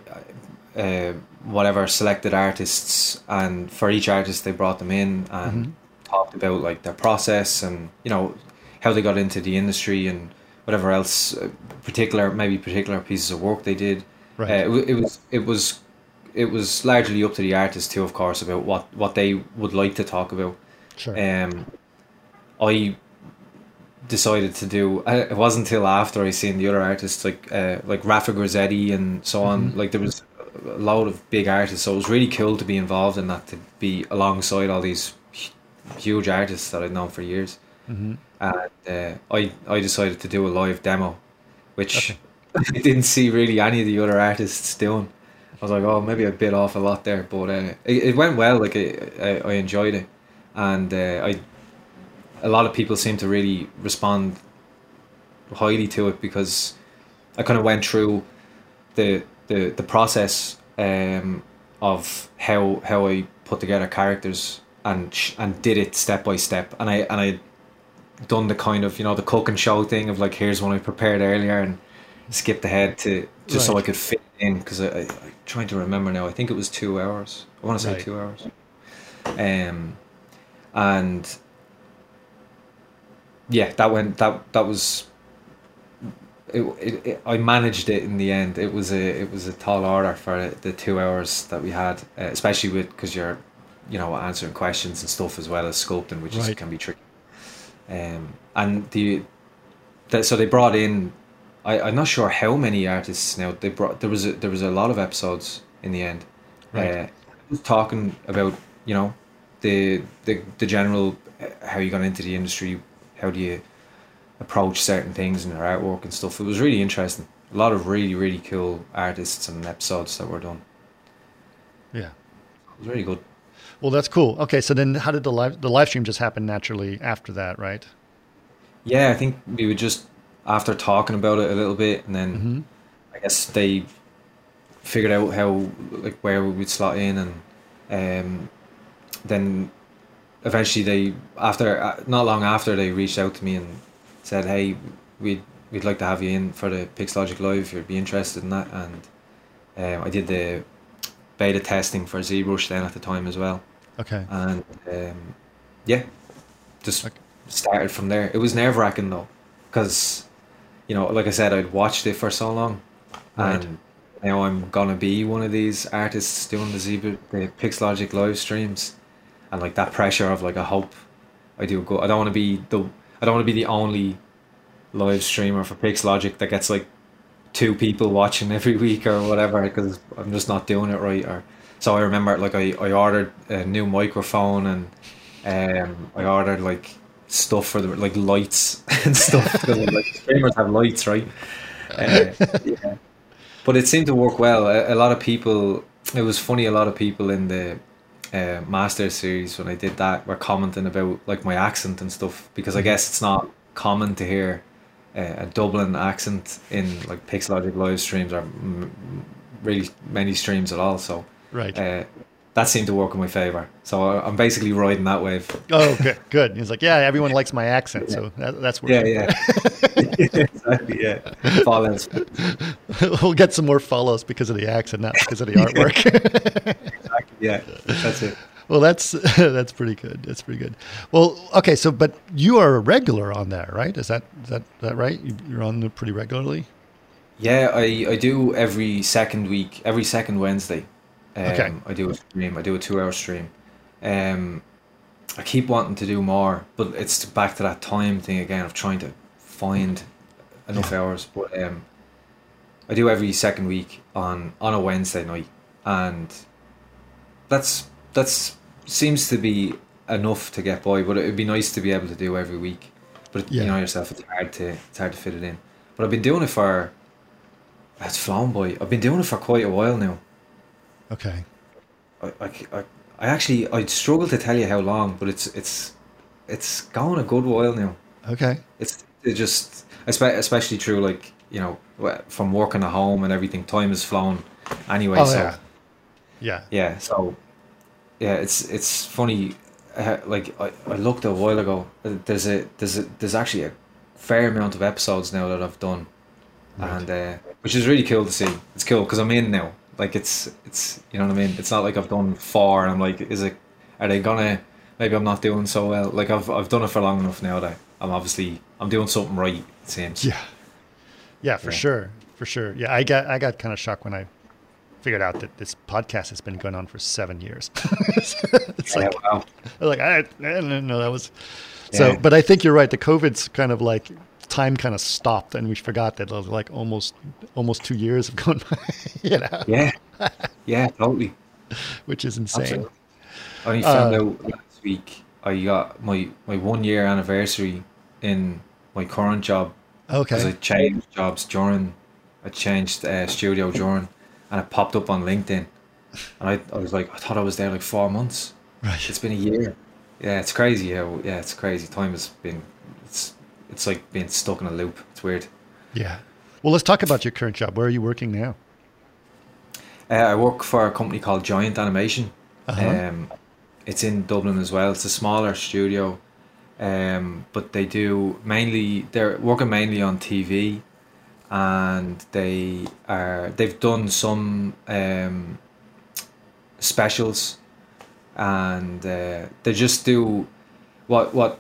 uh, whatever selected artists, and for each artist they brought them in and talked about like their process and you know how they got into the industry and whatever else uh, particular maybe particular pieces of work they did. Right. Uh, it, it was it was it was largely up to the artist too, of course, about what what they would like to talk about. Sure. Um, I decided to do. I- It wasn't until after I seen the other artists like uh, like Rafa Grassetti and so on. Like there was a lot of big artists, so it was really cool to be involved in that. To be alongside all these huge artists that I'd known for years. Mhm. And uh, I I decided to do a live demo, which I didn't see really any of the other artists doing. I was like, oh, maybe I bit off a lot there, but uh, it, it went well. Like I, I, I enjoyed it, and uh, I a lot of people seem to really respond highly to it because I kind of went through the the the process um, of how how I put together characters and sh- and did it step by step. And I and I done the kind of you know the cook and show thing of like here's one I prepared earlier and skipped ahead to just so I could fit in because I, I I'm trying to remember now. I think it was two hours. I want to say Right. two hours. Um and yeah that went that that was it, it, it, I managed it in the end. It was a it was a tall order for the two hours that we had, uh, especially with because you're, you know, answering questions and stuff as well as sculpting, which is, can be tricky. Um, and the, the so they brought in, I I'm not sure how many artists now they brought. There was a, there was a lot of episodes in the end. Right. Uh, talking about you know, the the the general uh, how you got into the industry, how do you approach certain things in their artwork and stuff. It was really interesting. A lot of really, really cool artists and episodes that were done. Yeah. It was really good. Well, that's cool. Okay, so then how did the live the live stream just happen naturally after that, right? Yeah, I think we would just after talking about it a little bit, and then Mm-hmm. I guess they figured out how like where we would slot in, and um, then eventually they after uh, not long after they reached out to me and said, "Hey, we'd we'd like to have you in for the Pixologic Live if you'd be interested in that." And um, I did the beta testing for ZBrush then at the time as well, Okay. and um, yeah, just Okay. started from there. It was nerve wracking though, because you know, like I said, I'd watched it for so long, Right. and now I'm gonna be one of these artists doing the ZBrush, the Pixologic live streams, and like that pressure of like I hope I do go. I don't want to be the I don't want to be the only live streamer for Pixologic that gets like two people watching every week or whatever because I'm just not doing it right. Or so I remember like I, I ordered a new microphone and um I ordered like stuff for the like lights and stuff because like streamers have lights right. Uh, yeah. But it seemed to work well. A, a lot of people. It was funny. A lot of people in the uh, master series when I did that were commenting about like my accent and stuff because I guess it's not common to hear uh, a Dublin accent in like Pixologic live streams or m- m- really many streams at all. So Right. uh, that seemed to work in my favor. So I'm basically riding that wave. oh, good. Good. He's like, yeah, everyone likes my accent, so that, that's Yeah, working. yeah, exactly. Yeah, follows. we'll get some more follows because of the accent, not because of the artwork. Exactly. Yeah, that's it. well, that's that's pretty good. That's pretty good. Well, okay, so but you are a regular on there, right? Is that is that that right? You- You're on there pretty regularly. Yeah, I, I do every second week, every second Wednesday. Um, Okay. I do a stream. I do a two hour stream. Um, I keep wanting to do more, but it's back to that time thing again of trying to find enough hours. But um, I do every second week on on a Wednesday night, and that's that's seems to be enough to get by. But it'd be nice to be able to do every week. But Yeah. you know yourself, it's hard to it's hard to fit it in. But I've been doing it for it's flown by. I've been doing it for quite a while now. Okay. I, I, I, I actually I struggle to tell you how long, but it's it's it's gone a good while now. Okay. It's it just espe- especially true like you know from working at home and everything. Time has flown anyway. Oh so yeah. Yeah. yeah, so yeah, it's it's funny. Uh, like I, I looked a while ago. There's a there's a there's actually a fair amount of episodes now that I've done, Right. and uh, which is really cool to see. It's cool because I'm in now. Like it's it's you know what I mean. It's not like I've done four and I'm like, is it? Are they gonna? Maybe I'm not doing so well. Like I've I've done it for long enough now that I'm obviously I'm doing something right. It seems. Yeah. Yeah, for Yeah. sure. For sure. Yeah, I got I got kind of shocked when I figured out that this podcast has been going on for seven years. it's Yeah, like wow. like I, I didn't know that was so Yeah. but I think you're right. The COVID's kind of like time kind of stopped and we forgot that it was like almost almost two years have gone by, you know, Yeah. Yeah. Totally. which is insane. Absolutely. I only found Uh, out last week I got my, my one year anniversary in my current job because I changed jobs during I changed uh, studio during and it popped up on LinkedIn and I, I was like I thought I was there like four months Right. it's been a year yeah, it's crazy. Yeah, yeah, it's crazy. Time has been it's like being stuck in a loop. It's weird. Yeah. Well, let's talk about your current job. Where are you working now? Uh, I work for a company called Giant Animation. Uh-huh. Um, it's in Dublin as well. It's a smaller studio, um, but they do mainly they're working mainly on TV, and they are they've done some um, specials, and uh, they just do what what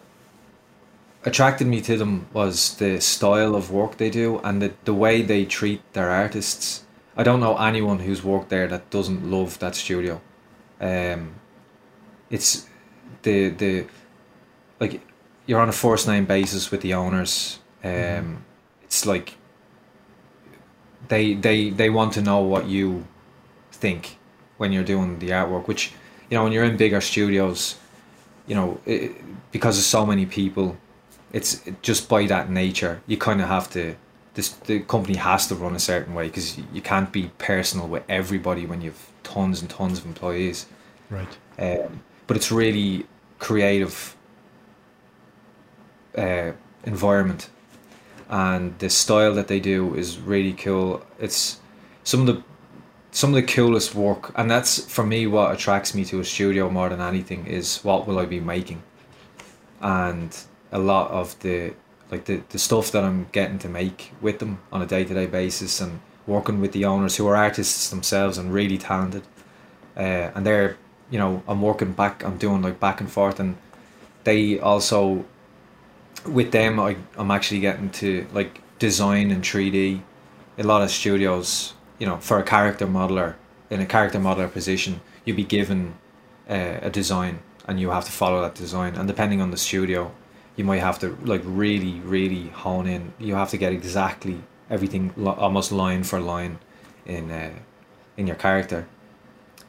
attracted me to them was the style of work they do and the, the way they treat their artists. I don't know anyone who's worked there that doesn't love that studio. Um, it's the the like you're on a first name basis with the owners. Um, It's like they they they want to know what you think when you're doing the artwork. Which you know when you're in bigger studios, you know it, because of so many people, it's just by that nature you kind of have to. This the company has to run a certain way because you can't be personal with everybody when you've tons and tons of employees. Right. Um, but it's really creative uh, environment, and the style that they do is really cool. It's some of the some of the coolest work, and that's for me what attracts me to a studio more than anything is what will I be making, and a lot of the like the, the stuff that I'm getting to make with them on a day to day basis, and working with the owners who are artists themselves and really talented, uh, and they're you know I'm working back, I'm doing like back and forth, and they also with them I, I'm actually getting to like design in 3D. A lot of studios, you know, for a character modeler in a character modeler position, you'd be given uh, a design and you have to follow that design. And depending on the studio, you might have to like really, really hone in. You have to get exactly everything almost line for line in uh, in your character.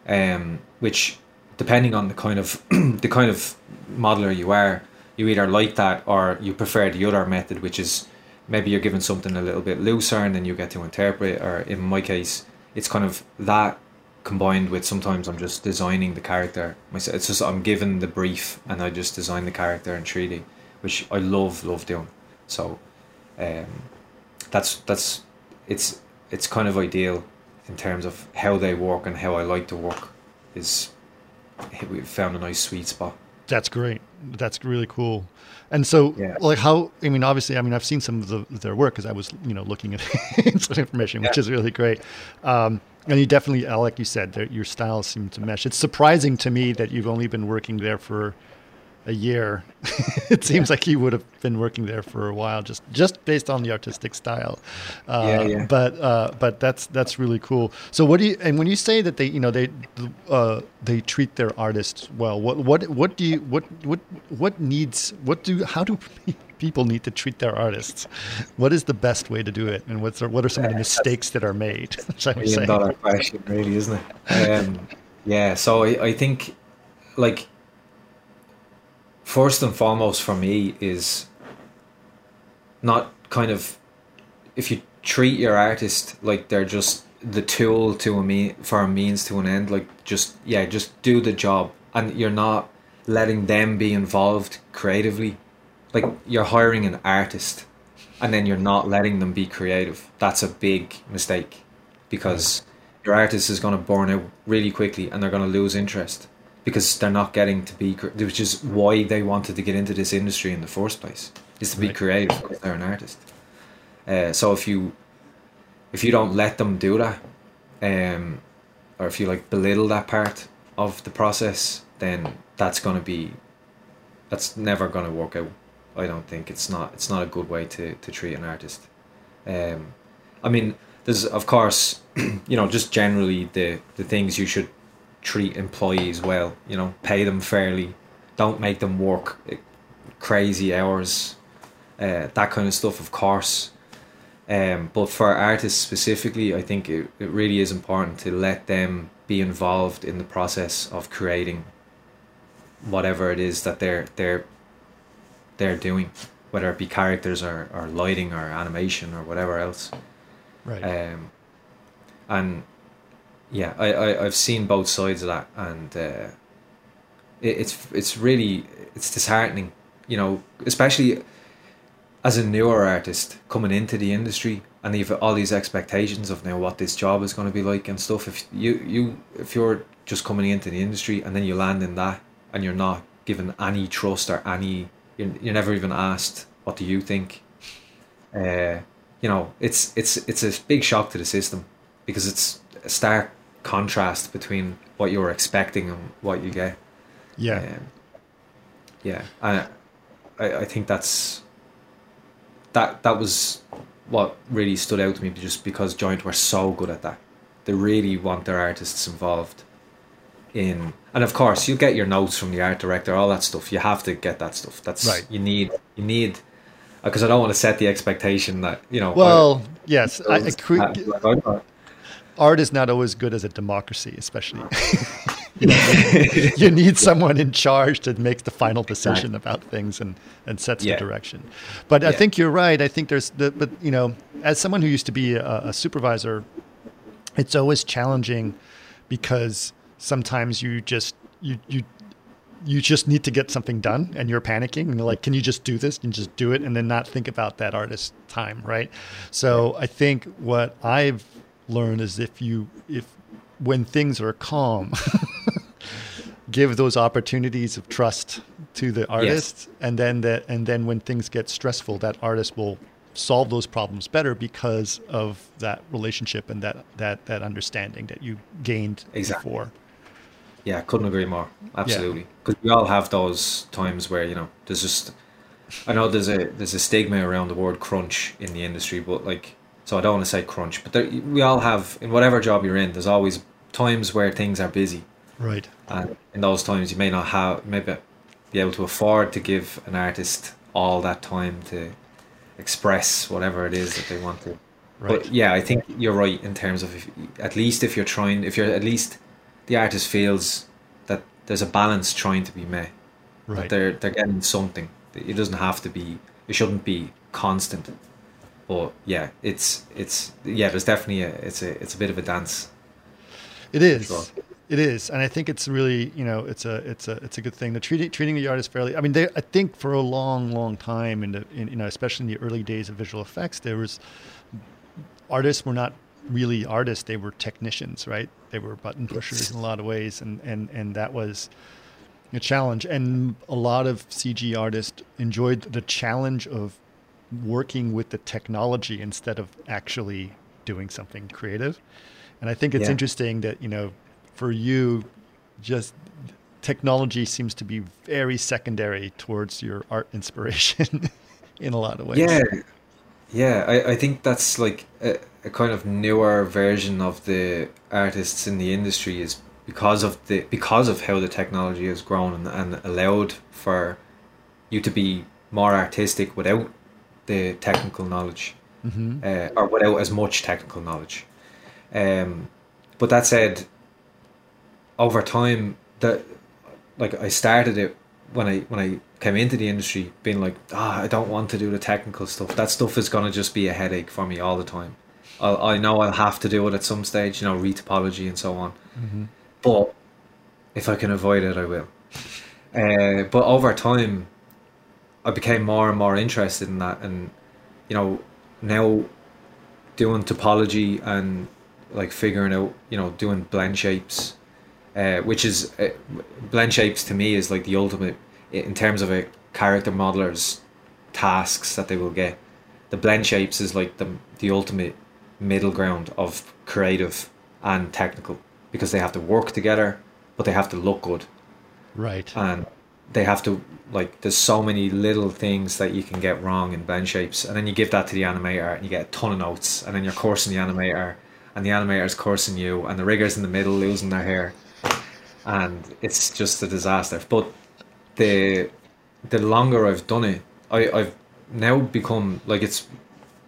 Um, which depending on the kind of the kind of modeler you are, you either like that or you prefer the other method, which is maybe you're given something a little bit looser and then you get to interpret. Or in my case, it's kind of that combined with sometimes I'm just designing the character myself. It's just I'm given the brief and I just design the character in 3D, which I love love doing. So, um, that's that's it's it's kind of ideal in terms of how they work and how I like to work. Is we've found a nice sweet spot. That's great. That's really cool. And so, Yeah. like, how? I mean, obviously, I mean, I've seen some of the, their work because I was, you know, looking at some information, which Yeah. is really great. Um, and you definitely, like you said, your styles seem to mesh. It's surprising to me that you've only been working there for a year. it seems like he would have been working there for a while, just just based on the artistic style. Uh, Yeah, yeah. But uh, but that's that's really cool. So what do you? And when you say that they, you know, they uh, they treat their artists well, what what what do you what what what needs what do how do people need to treat their artists? What is the best way to do it, and what's what are some of the mistakes that are made? Shall we say? million dollar question, really, isn't it? Um, yeah. So I, I think, like, first and foremost for me is not kind of if you treat your artist like they're just the tool to a me for a means to an end, like just yeah, just do the job, and you're not letting them be involved creatively. Like you're hiring an artist and then you're not letting them be creative. That's a big mistake because your artist is going to burn out really quickly and they're going to lose interest because they're not getting to be, which is why they wanted to get into this industry in the first place, is to be Right. creative because they're an artist. Uh, so if you if you don't let them do that, um, or if you like belittle that part of the process, then that's to be that's never going to work out. I don't think it's not it's not a good way to, to treat an artist. Um, I mean, there's of course, you know, just generally the the things you should treat employees well. You know, pay them fairly, don't make them work crazy hours, uh, that kind of stuff. Of course. Um, but for artists specifically, I think it, it really is important to let them be involved in the process of creating whatever it is that they're they're they're doing, whether it be characters or, or lighting or animation or whatever else. Right. Um, and yeah, I, I I've seen both sides of that, and uh, it, it's it's really it's disheartening, you know, especially as a newer artist coming into the industry and you've all these expectations of now what this job is going to be like and stuff. If you you if you're just coming into the industry and then you land in that and you're not given any trust or any you're, you're never even asked what do you think uh, you know it's it's it's a big shock to the system because it's a stark contrast between what you were expecting and what you get Yeah. um, yeah I, I I think that's that that was what really stood out to me just because Giant were so good at that they really want their artists involved in and of course you get your notes from the art director all that stuff you have to get that stuff that's Right. you need you need because I don't want to set the expectation that you know Well, yes, I, I, I- cre- like, I'm not- art is not always good as a democracy, especially. you, know, you need someone in charge to make the final decision about things and, and sets Yeah. the direction. But I think you're right. I think there's the, but you know, as someone who used to be a, a supervisor, it's always challenging because sometimes you just, you, you, you just need to get something done and you're panicking and you're like, can you just do this and just do it and then not think about that artist time, right? So I think what I've learned is if you if when things are calm, give those opportunities of trust to the artist and then that and then when things get stressful, that artist will solve those problems better because of that relationship and that that that understanding that you gained Exactly. before. Yeah, couldn't agree more. Absolutely, because we all have those times where you know there's just. I know there's a there's a stigma around the word crunch in the industry, but like, so I don't want to say crunch, but there, we all have in whatever job you're in. There's always times where things are busy, Right. and in those times you may not have maybe be able to afford to give an artist all that time to express whatever it is that they want to. Right. But yeah, I think you're right in terms of if, at least if you're trying, if you're at least the artist feels that there's a balance trying to be met. That right. they're they're getting something. It doesn't have to be. It shouldn't be constant. But yeah, it's it's yeah. There's definitely a it's a it's a bit of a dance. It is. Sure. It is, and I think it's really you know it's a it's a it's a good thing. The treating treating the artist fairly. I mean, they, I think for a long long time in the in, you know especially in the early days of visual effects, there was artists were not really artists; they were technicians, right? They were button pushers in a lot of ways, and and and that was a challenge. And a lot of CG artists enjoyed the challenge of working with the technology instead of actually doing something creative. And I think it's Yeah. interesting that, you know, for you, just technology seems to be very secondary towards your art inspiration in a lot of ways. Yeah, yeah. I, I think that's like a, a kind of newer version of the artists in the industry is because of the because of how the technology has grown and, and allowed for you to be more artistic without the technical knowledge hmm uh, or without as much technical knowledge. Um, but that said, over time, that like I started it when I when I came into the industry, being like, ah, I don't want to do the technical stuff. That stuff is gonna just be a headache for me all the time. I'll, I know I'll have to do it at some stage, you know, retopology and so on. hmm But if I can avoid it, I will. Uh, but over time, I became more and more interested in that, and you know, now doing topology and like figuring out, you know, doing blend shapes, uh, which is uh, blend shapes to me is like the ultimate in terms of a character modeler's tasks that they will get. The blend shapes is like the the ultimate middle ground of creative and technical because they have to work together, but they have to look good Right. and they have to like there's so many little things that you can get wrong in blend shapes and then you give that to the animator and you get a ton of notes and then you're coursing the animator and the animator's coursing you and the riggers in the middle losing their hair and it's just a disaster. But the the longer I've done it I, I've now become like it's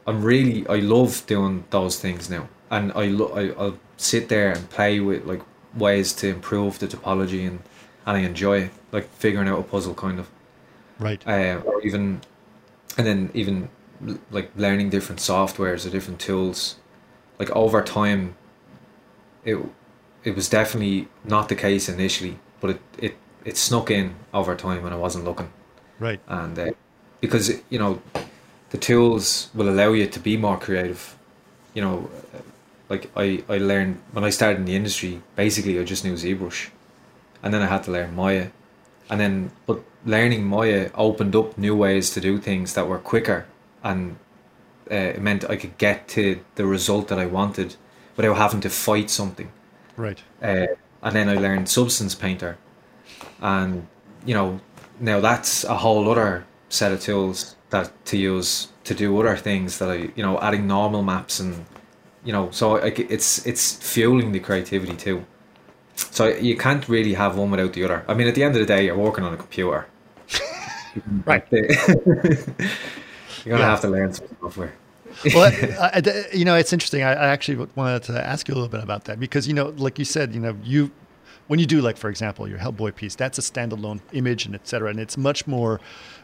I'm really I love doing those things now and I, lo- I I'll sit there and play with like ways to improve the topology and and I enjoy it, like figuring out a puzzle kind of, Right. uh, or even, and then even like learning different softwares or different tools. Like over time, it it was definitely not the case initially, but it it it snuck in over time when I wasn't looking, Right. and uh, because you know the tools will allow you to be more creative. You know, like I I learned when I started in the industry. Basically, I just knew ZBrush, and then I had to learn Maya, and then but learning Maya opened up new ways to do things that were quicker, and uh, it meant I could get to the result that I wanted without having to fight something. Right. Uh, and then I learned Substance Painter, and you know now that's a whole other set of tools that to use to do other things that I you know adding normal maps and you know so like it's it's fueling the creativity too. So you can't really have one without the other. I mean, at the end of the day, you're working on a computer. Right. You're gonna Yeah. have to learn some software. well, I, I- you know, it's interesting. I, I actually wanted to ask you a little bit about that because, you know, like you said, you know, you when you do like, for example, your Hellboy piece, that's a standalone image and et cetera, and it's much more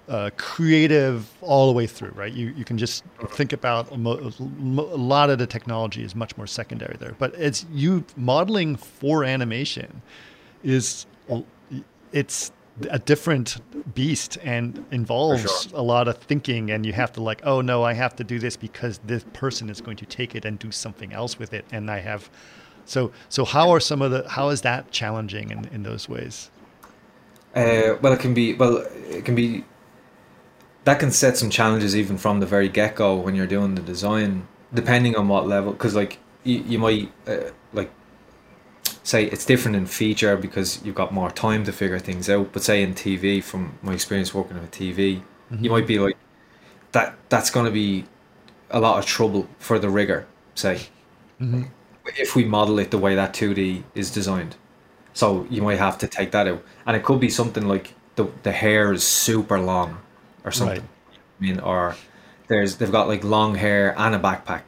uh, creative all the way through, right? You you can just think about a, mo- a lot of the technology is much more secondary there, but it's you modeling for animation is it's a different beast and involves sure. a lot of thinking and you have to like oh no i have to do this because this person is going to take it and do something else with it and i have so so how are some of the how is that challenging in, in those ways Uh, well, it can be. Well, it can be. That can set some challenges even from the very get go when you're doing the design, depending on what level. Because like you, you might uh, like say it's different in feature because you've got more time to figure things out. But say in TV, from my experience working with TV, you might be like that. That's going to be a lot of trouble for the rigger. Say if we model it the way that 2D is designed. So you might have to take that out, and it could be something like the the hair is super long, or something. Right. I mean, or there's they've got like long hair and a backpack,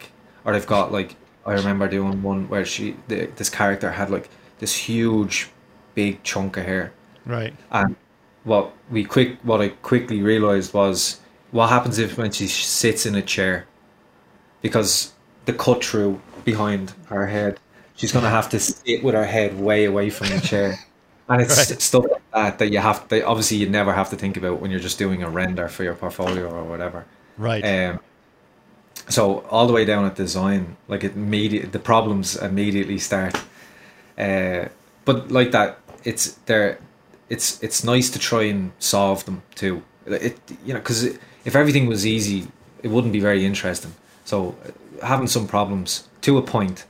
or they've got like I remember doing one where she the, this character had like this huge, big chunk of hair, right. And what we quick what I quickly realized was what happens if when she sits in a chair, because the cut through behind her head, she's gonna have to sit with her head way away from the chair, and it's Right. stuff like that that you have to obviously you never have to think about when you're just doing a render for your portfolio or whatever. right Um, so all the way down at design, like it immediate the problems immediately start. Uh, but like that, it's there. It's it's nice to try and solve them too. It you know because if everything was easy, it wouldn't be very interesting. So uh, having some problems to a point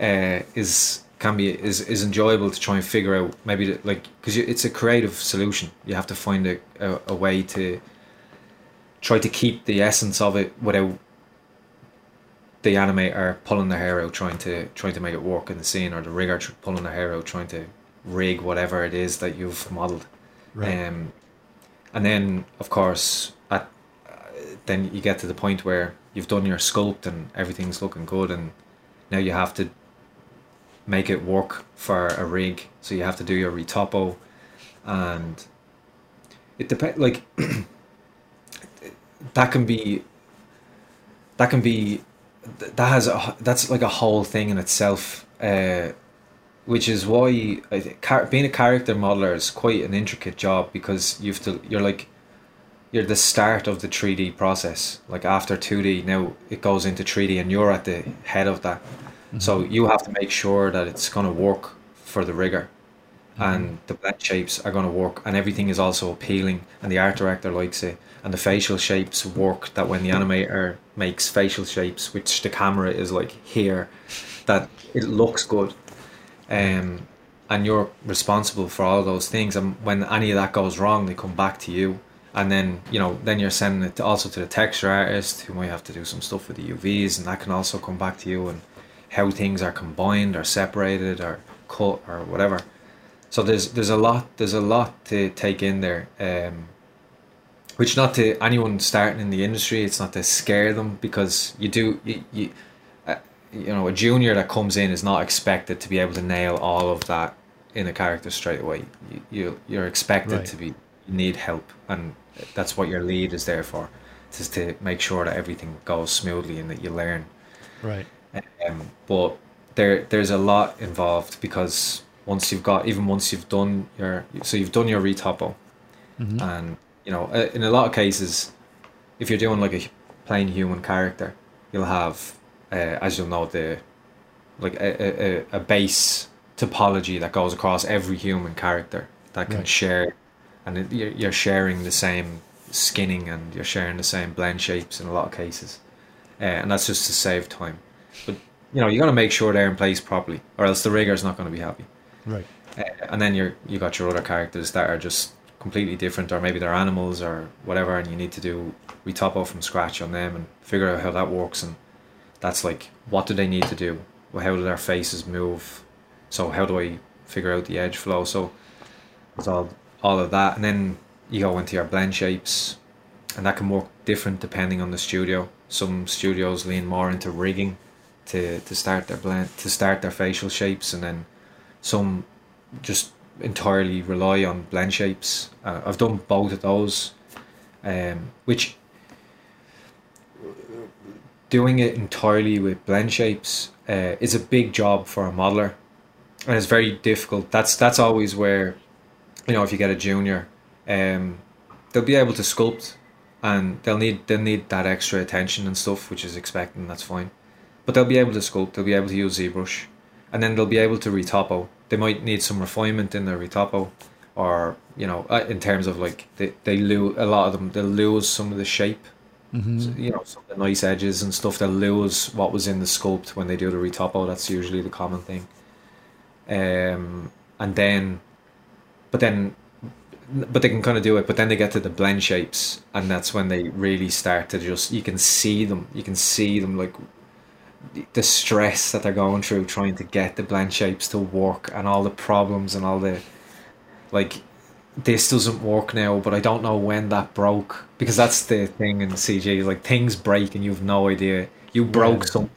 uh, is can be is, is enjoyable to try and figure out maybe the, like because it's a creative solution. You have to find a, a, a way to try to keep the essence of it without the animator pulling their hair out trying to trying to make it work in the scene or the rigger tr- pulling their hair out trying to rig whatever it is that you've modeled right um, and then of course at uh, then you get to the point where you've done your sculpt and everything's looking good and now you have to make it work for a rig. So you have to do your retopo. And it depends like that can be that can be that has a that's like a whole thing in itself uh which is why I think being a character modeler is quite an intricate job because you have to you're like you're the start of the 3D process. Like after 2D now it goes into 3D and you're at the head of that so you have to make sure that it's going to work for the rigger and the blend shapes are going to work and everything is also appealing and the art director likes it. And the facial shapes work that when the animator makes facial shapes which the camera is like here that it looks good. Um, and you're responsible for all those things and when any of that goes wrong they come back to you. And then you know then you're sending it also to the texture artist who might have to do some stuff with the UVs and that can also come back to you and how things are combined or separated or cut or whatever. So there's there's a lot there's a lot to take in there um, which not to anyone starting in the industry it's not to scare them because you do you, you uh, you know a junior that comes in is not expected to be able to nail all of that in a character straight away. You, you you're expected Right. to be you need help and that's what your lead is there for just to make sure that everything goes smoothly and that you learn. Right um, but there there's a lot involved because once you've got even once you've done your so you've done your retopo, and you know uh, in a lot of cases, if you're doing like a plain human character, you'll have uh, as you'll know the like a, a, a base topology that goes across every human character that can Right. share, and it, you're, you're sharing the same skinning and you're sharing the same blend shapes in a lot of cases, uh, and that's just to save time. But you know you got to make sure they're in place properly, or else the rigger is not going to be happy. Right. Uh, and then you're you got your other characters that are just completely different, or maybe they're animals or whatever, and you need to do retopo from scratch on them and figure out how that works. And that's like, what do they need to do? Well, how do their faces move? So how do I figure out the edge flow? So it's all all of that, and then you go into your blend shapes, and that can work different depending on the studio. Some studios lean more into rigging to to start their blend to start their facial shapes, and then some just entirely rely on blend shapes. Uh, I've done both of those, um, which doing it entirely with blend shapes uh, is a big job for a modeler, and it's very difficult. That's that's always where, you know, if you get a junior, um, they'll be able to sculpt, and they'll need they'll need that extra attention and stuff, which is expected. and That's fine, but they'll be able to sculpt. They'll be able to use ZBrush, and then they'll be able to retopo. They might need some refinement in their retopo, or you know, uh, in terms of like they they lose a lot of them. They'll lose some of the shape so, you know, some of the nice edges and stuff. They'll lose what was in the sculpt when they do the retopo. That's usually the common thing. Um, and then, but then, but they can kind of do it. But then they get to the blend shapes, and that's when they really start to just. You can see them. You can see them like the stress that they're going through trying to get the blend shapes to work, and all the problems and all the like this doesn't work now, but I don't know when that broke because that's the thing in CG. Like things break and you have no idea. You broke some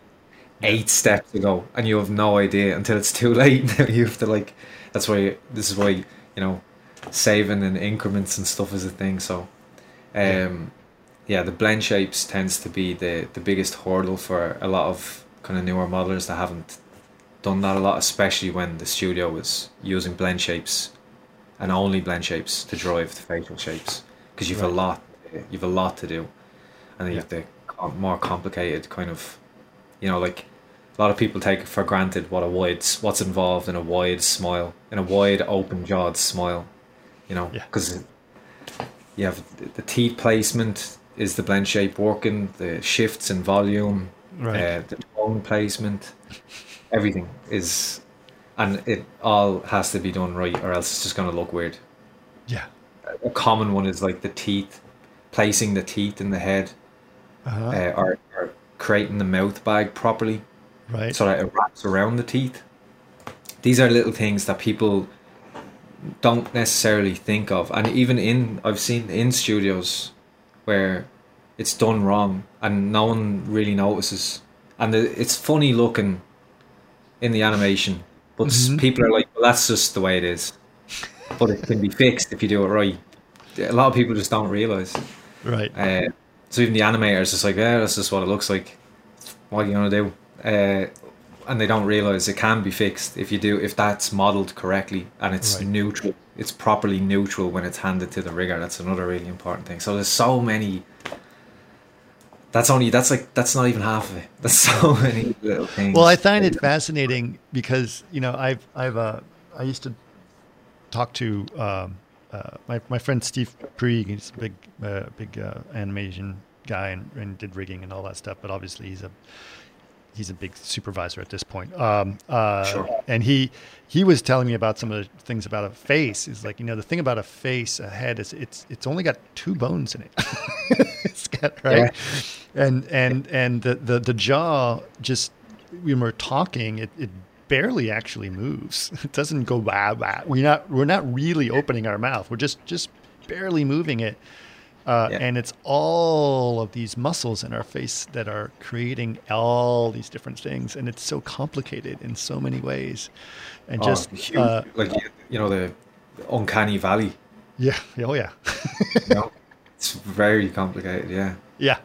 eight steps ago and you have no idea until it's too late. Now you have to like. That's why this is why you know saving in increments and stuff is a thing. So, um, yeah, the blend shapes tends to be the the biggest hurdle for a lot of kind of newer modelers that haven't done that a lot, especially when the studio was using blend shapes and only blend shapes to drive the facial shapes because you've a lot you've a lot to do. And then you have the more complicated kind of you know like a lot of people take for granted what a wide what's involved in a wide smile in a wide open jawed smile you know Yeah. because you have the teeth placement is the blend shape working the shifts in volume Right. uh, the tone placement everything is and it all has to be done right or else it's just going to look weird yeah. a common one is like the teeth placing the teeth in the head Uh-huh. uh, or, or creating the mouth bag properly right. so that it wraps around the teeth these are little things that people don't necessarily think of and even in i've seen in studios where it's done wrong and no one really notices and it's funny looking in the animation but s Mhm. people are like well that's just the way it is but it can be fixed if you do it right a lot of people just don't realize right. uh, so even the animators just like, yeah, that's just what it looks like. What are you gonna do? Uh, and they don't realize it can be fixed if you do if that's modeled correctly and it's Right. neutral. It's properly neutral when it's handed to the rigger. That's another really important thing. So there's so many. That's only that's like that's not even half of it. There's so many little things. Well, I find it fascinating because you know I've I've uh, I used to talk to um, uh, my my friend Steve Prieg. He's a big uh, big uh, animation guy and, and did rigging and all that stuff. But obviously he's a he's a big supervisor at this point. Um, uh, Sure. And he he was telling me about some of the things about a face. He's like, you know, the thing about a face, a head is it's it's only got two bones in it. it's got right, and and and the, the the jaw just when we're talking, it, it barely actually moves. It doesn't go wah wah. We're not we're not really opening our mouth. We're just just barely moving it. Uh, Yeah. And it's all of these muscles in our face that are creating all these different things, and it's so complicated in so many ways. And Oh, just huge, uh, like you know the uncanny valley. yeah, oh yeah, You know? it's very complicated. Yeah. yeah,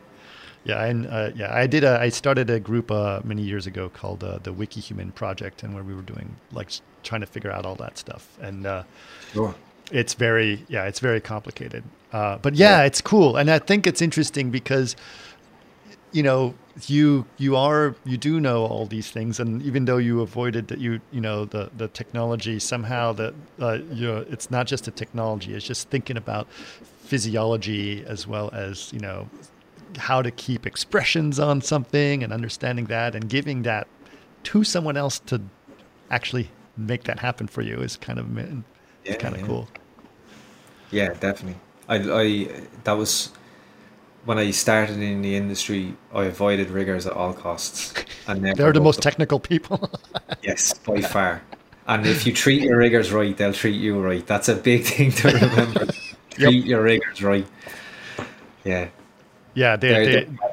Yeah, and uh, yeah, I did. A, I started a group uh, many years ago called uh, the Wikihuman Project, and where we were doing like trying to figure out all that stuff. And uh, Sure. It's very, yeah, it's very complicated. Uh, but yeah, Yeah. it's cool, and I think it's interesting because you know you you are you do know all these things, and even though you avoided that you you know the the technology somehow that uh, you know it's not just the technology; it's just thinking about physiology as well as you know how to keep expressions on something and understanding that and giving that to someone else to actually make that happen for you is kind of Yeah, kind of yeah. cool. Yeah, definitely. I, I that was when I started in the industry. I avoided riggers at all costs, and They're the most them. technical people. Yes, by far. And if you treat your riggers right, they'll treat you right. That's a big thing to remember. treat your riggers right. Yeah. yeah, they, They're-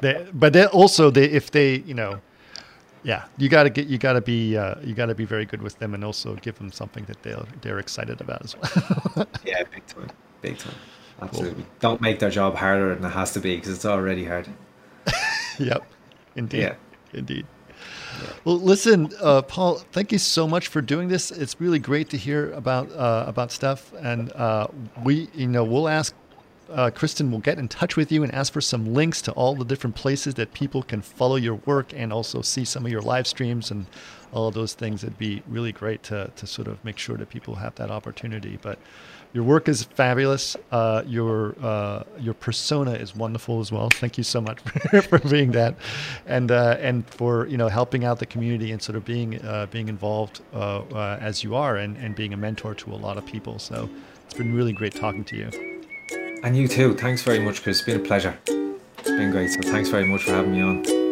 they, they, but they also they if they you know, yeah, you got to get you got to be uh, you got to be very good with them and also give them something that they're they're excited about as well. Yeah, big time. Big time. Absolutely. Don't make their job harder than it has to be because it's already hard. yep, indeed, Yeah. indeed. Well, listen, uh, Paul. Thank you so much for doing this. It's really great to hear about uh, about stuff, and uh, we, you know, we'll ask uh, Kristen. will get in touch with you and ask for some links to all the different places that people can follow your work and also see some of your live streams and all of those things. It'd be really great to to sort of make sure that people have that opportunity. But your work is fabulous. Uh, your uh, your persona is wonderful as well. Thank you so much for, being that, and uh, and for you know helping out the community and sort of being uh, being involved uh, uh, as you are and, and being a mentor to a lot of people. So it's been really great talking to you. And you too. Thanks very much, Chris. It's been a pleasure. It's been great. So thanks very much for having me on.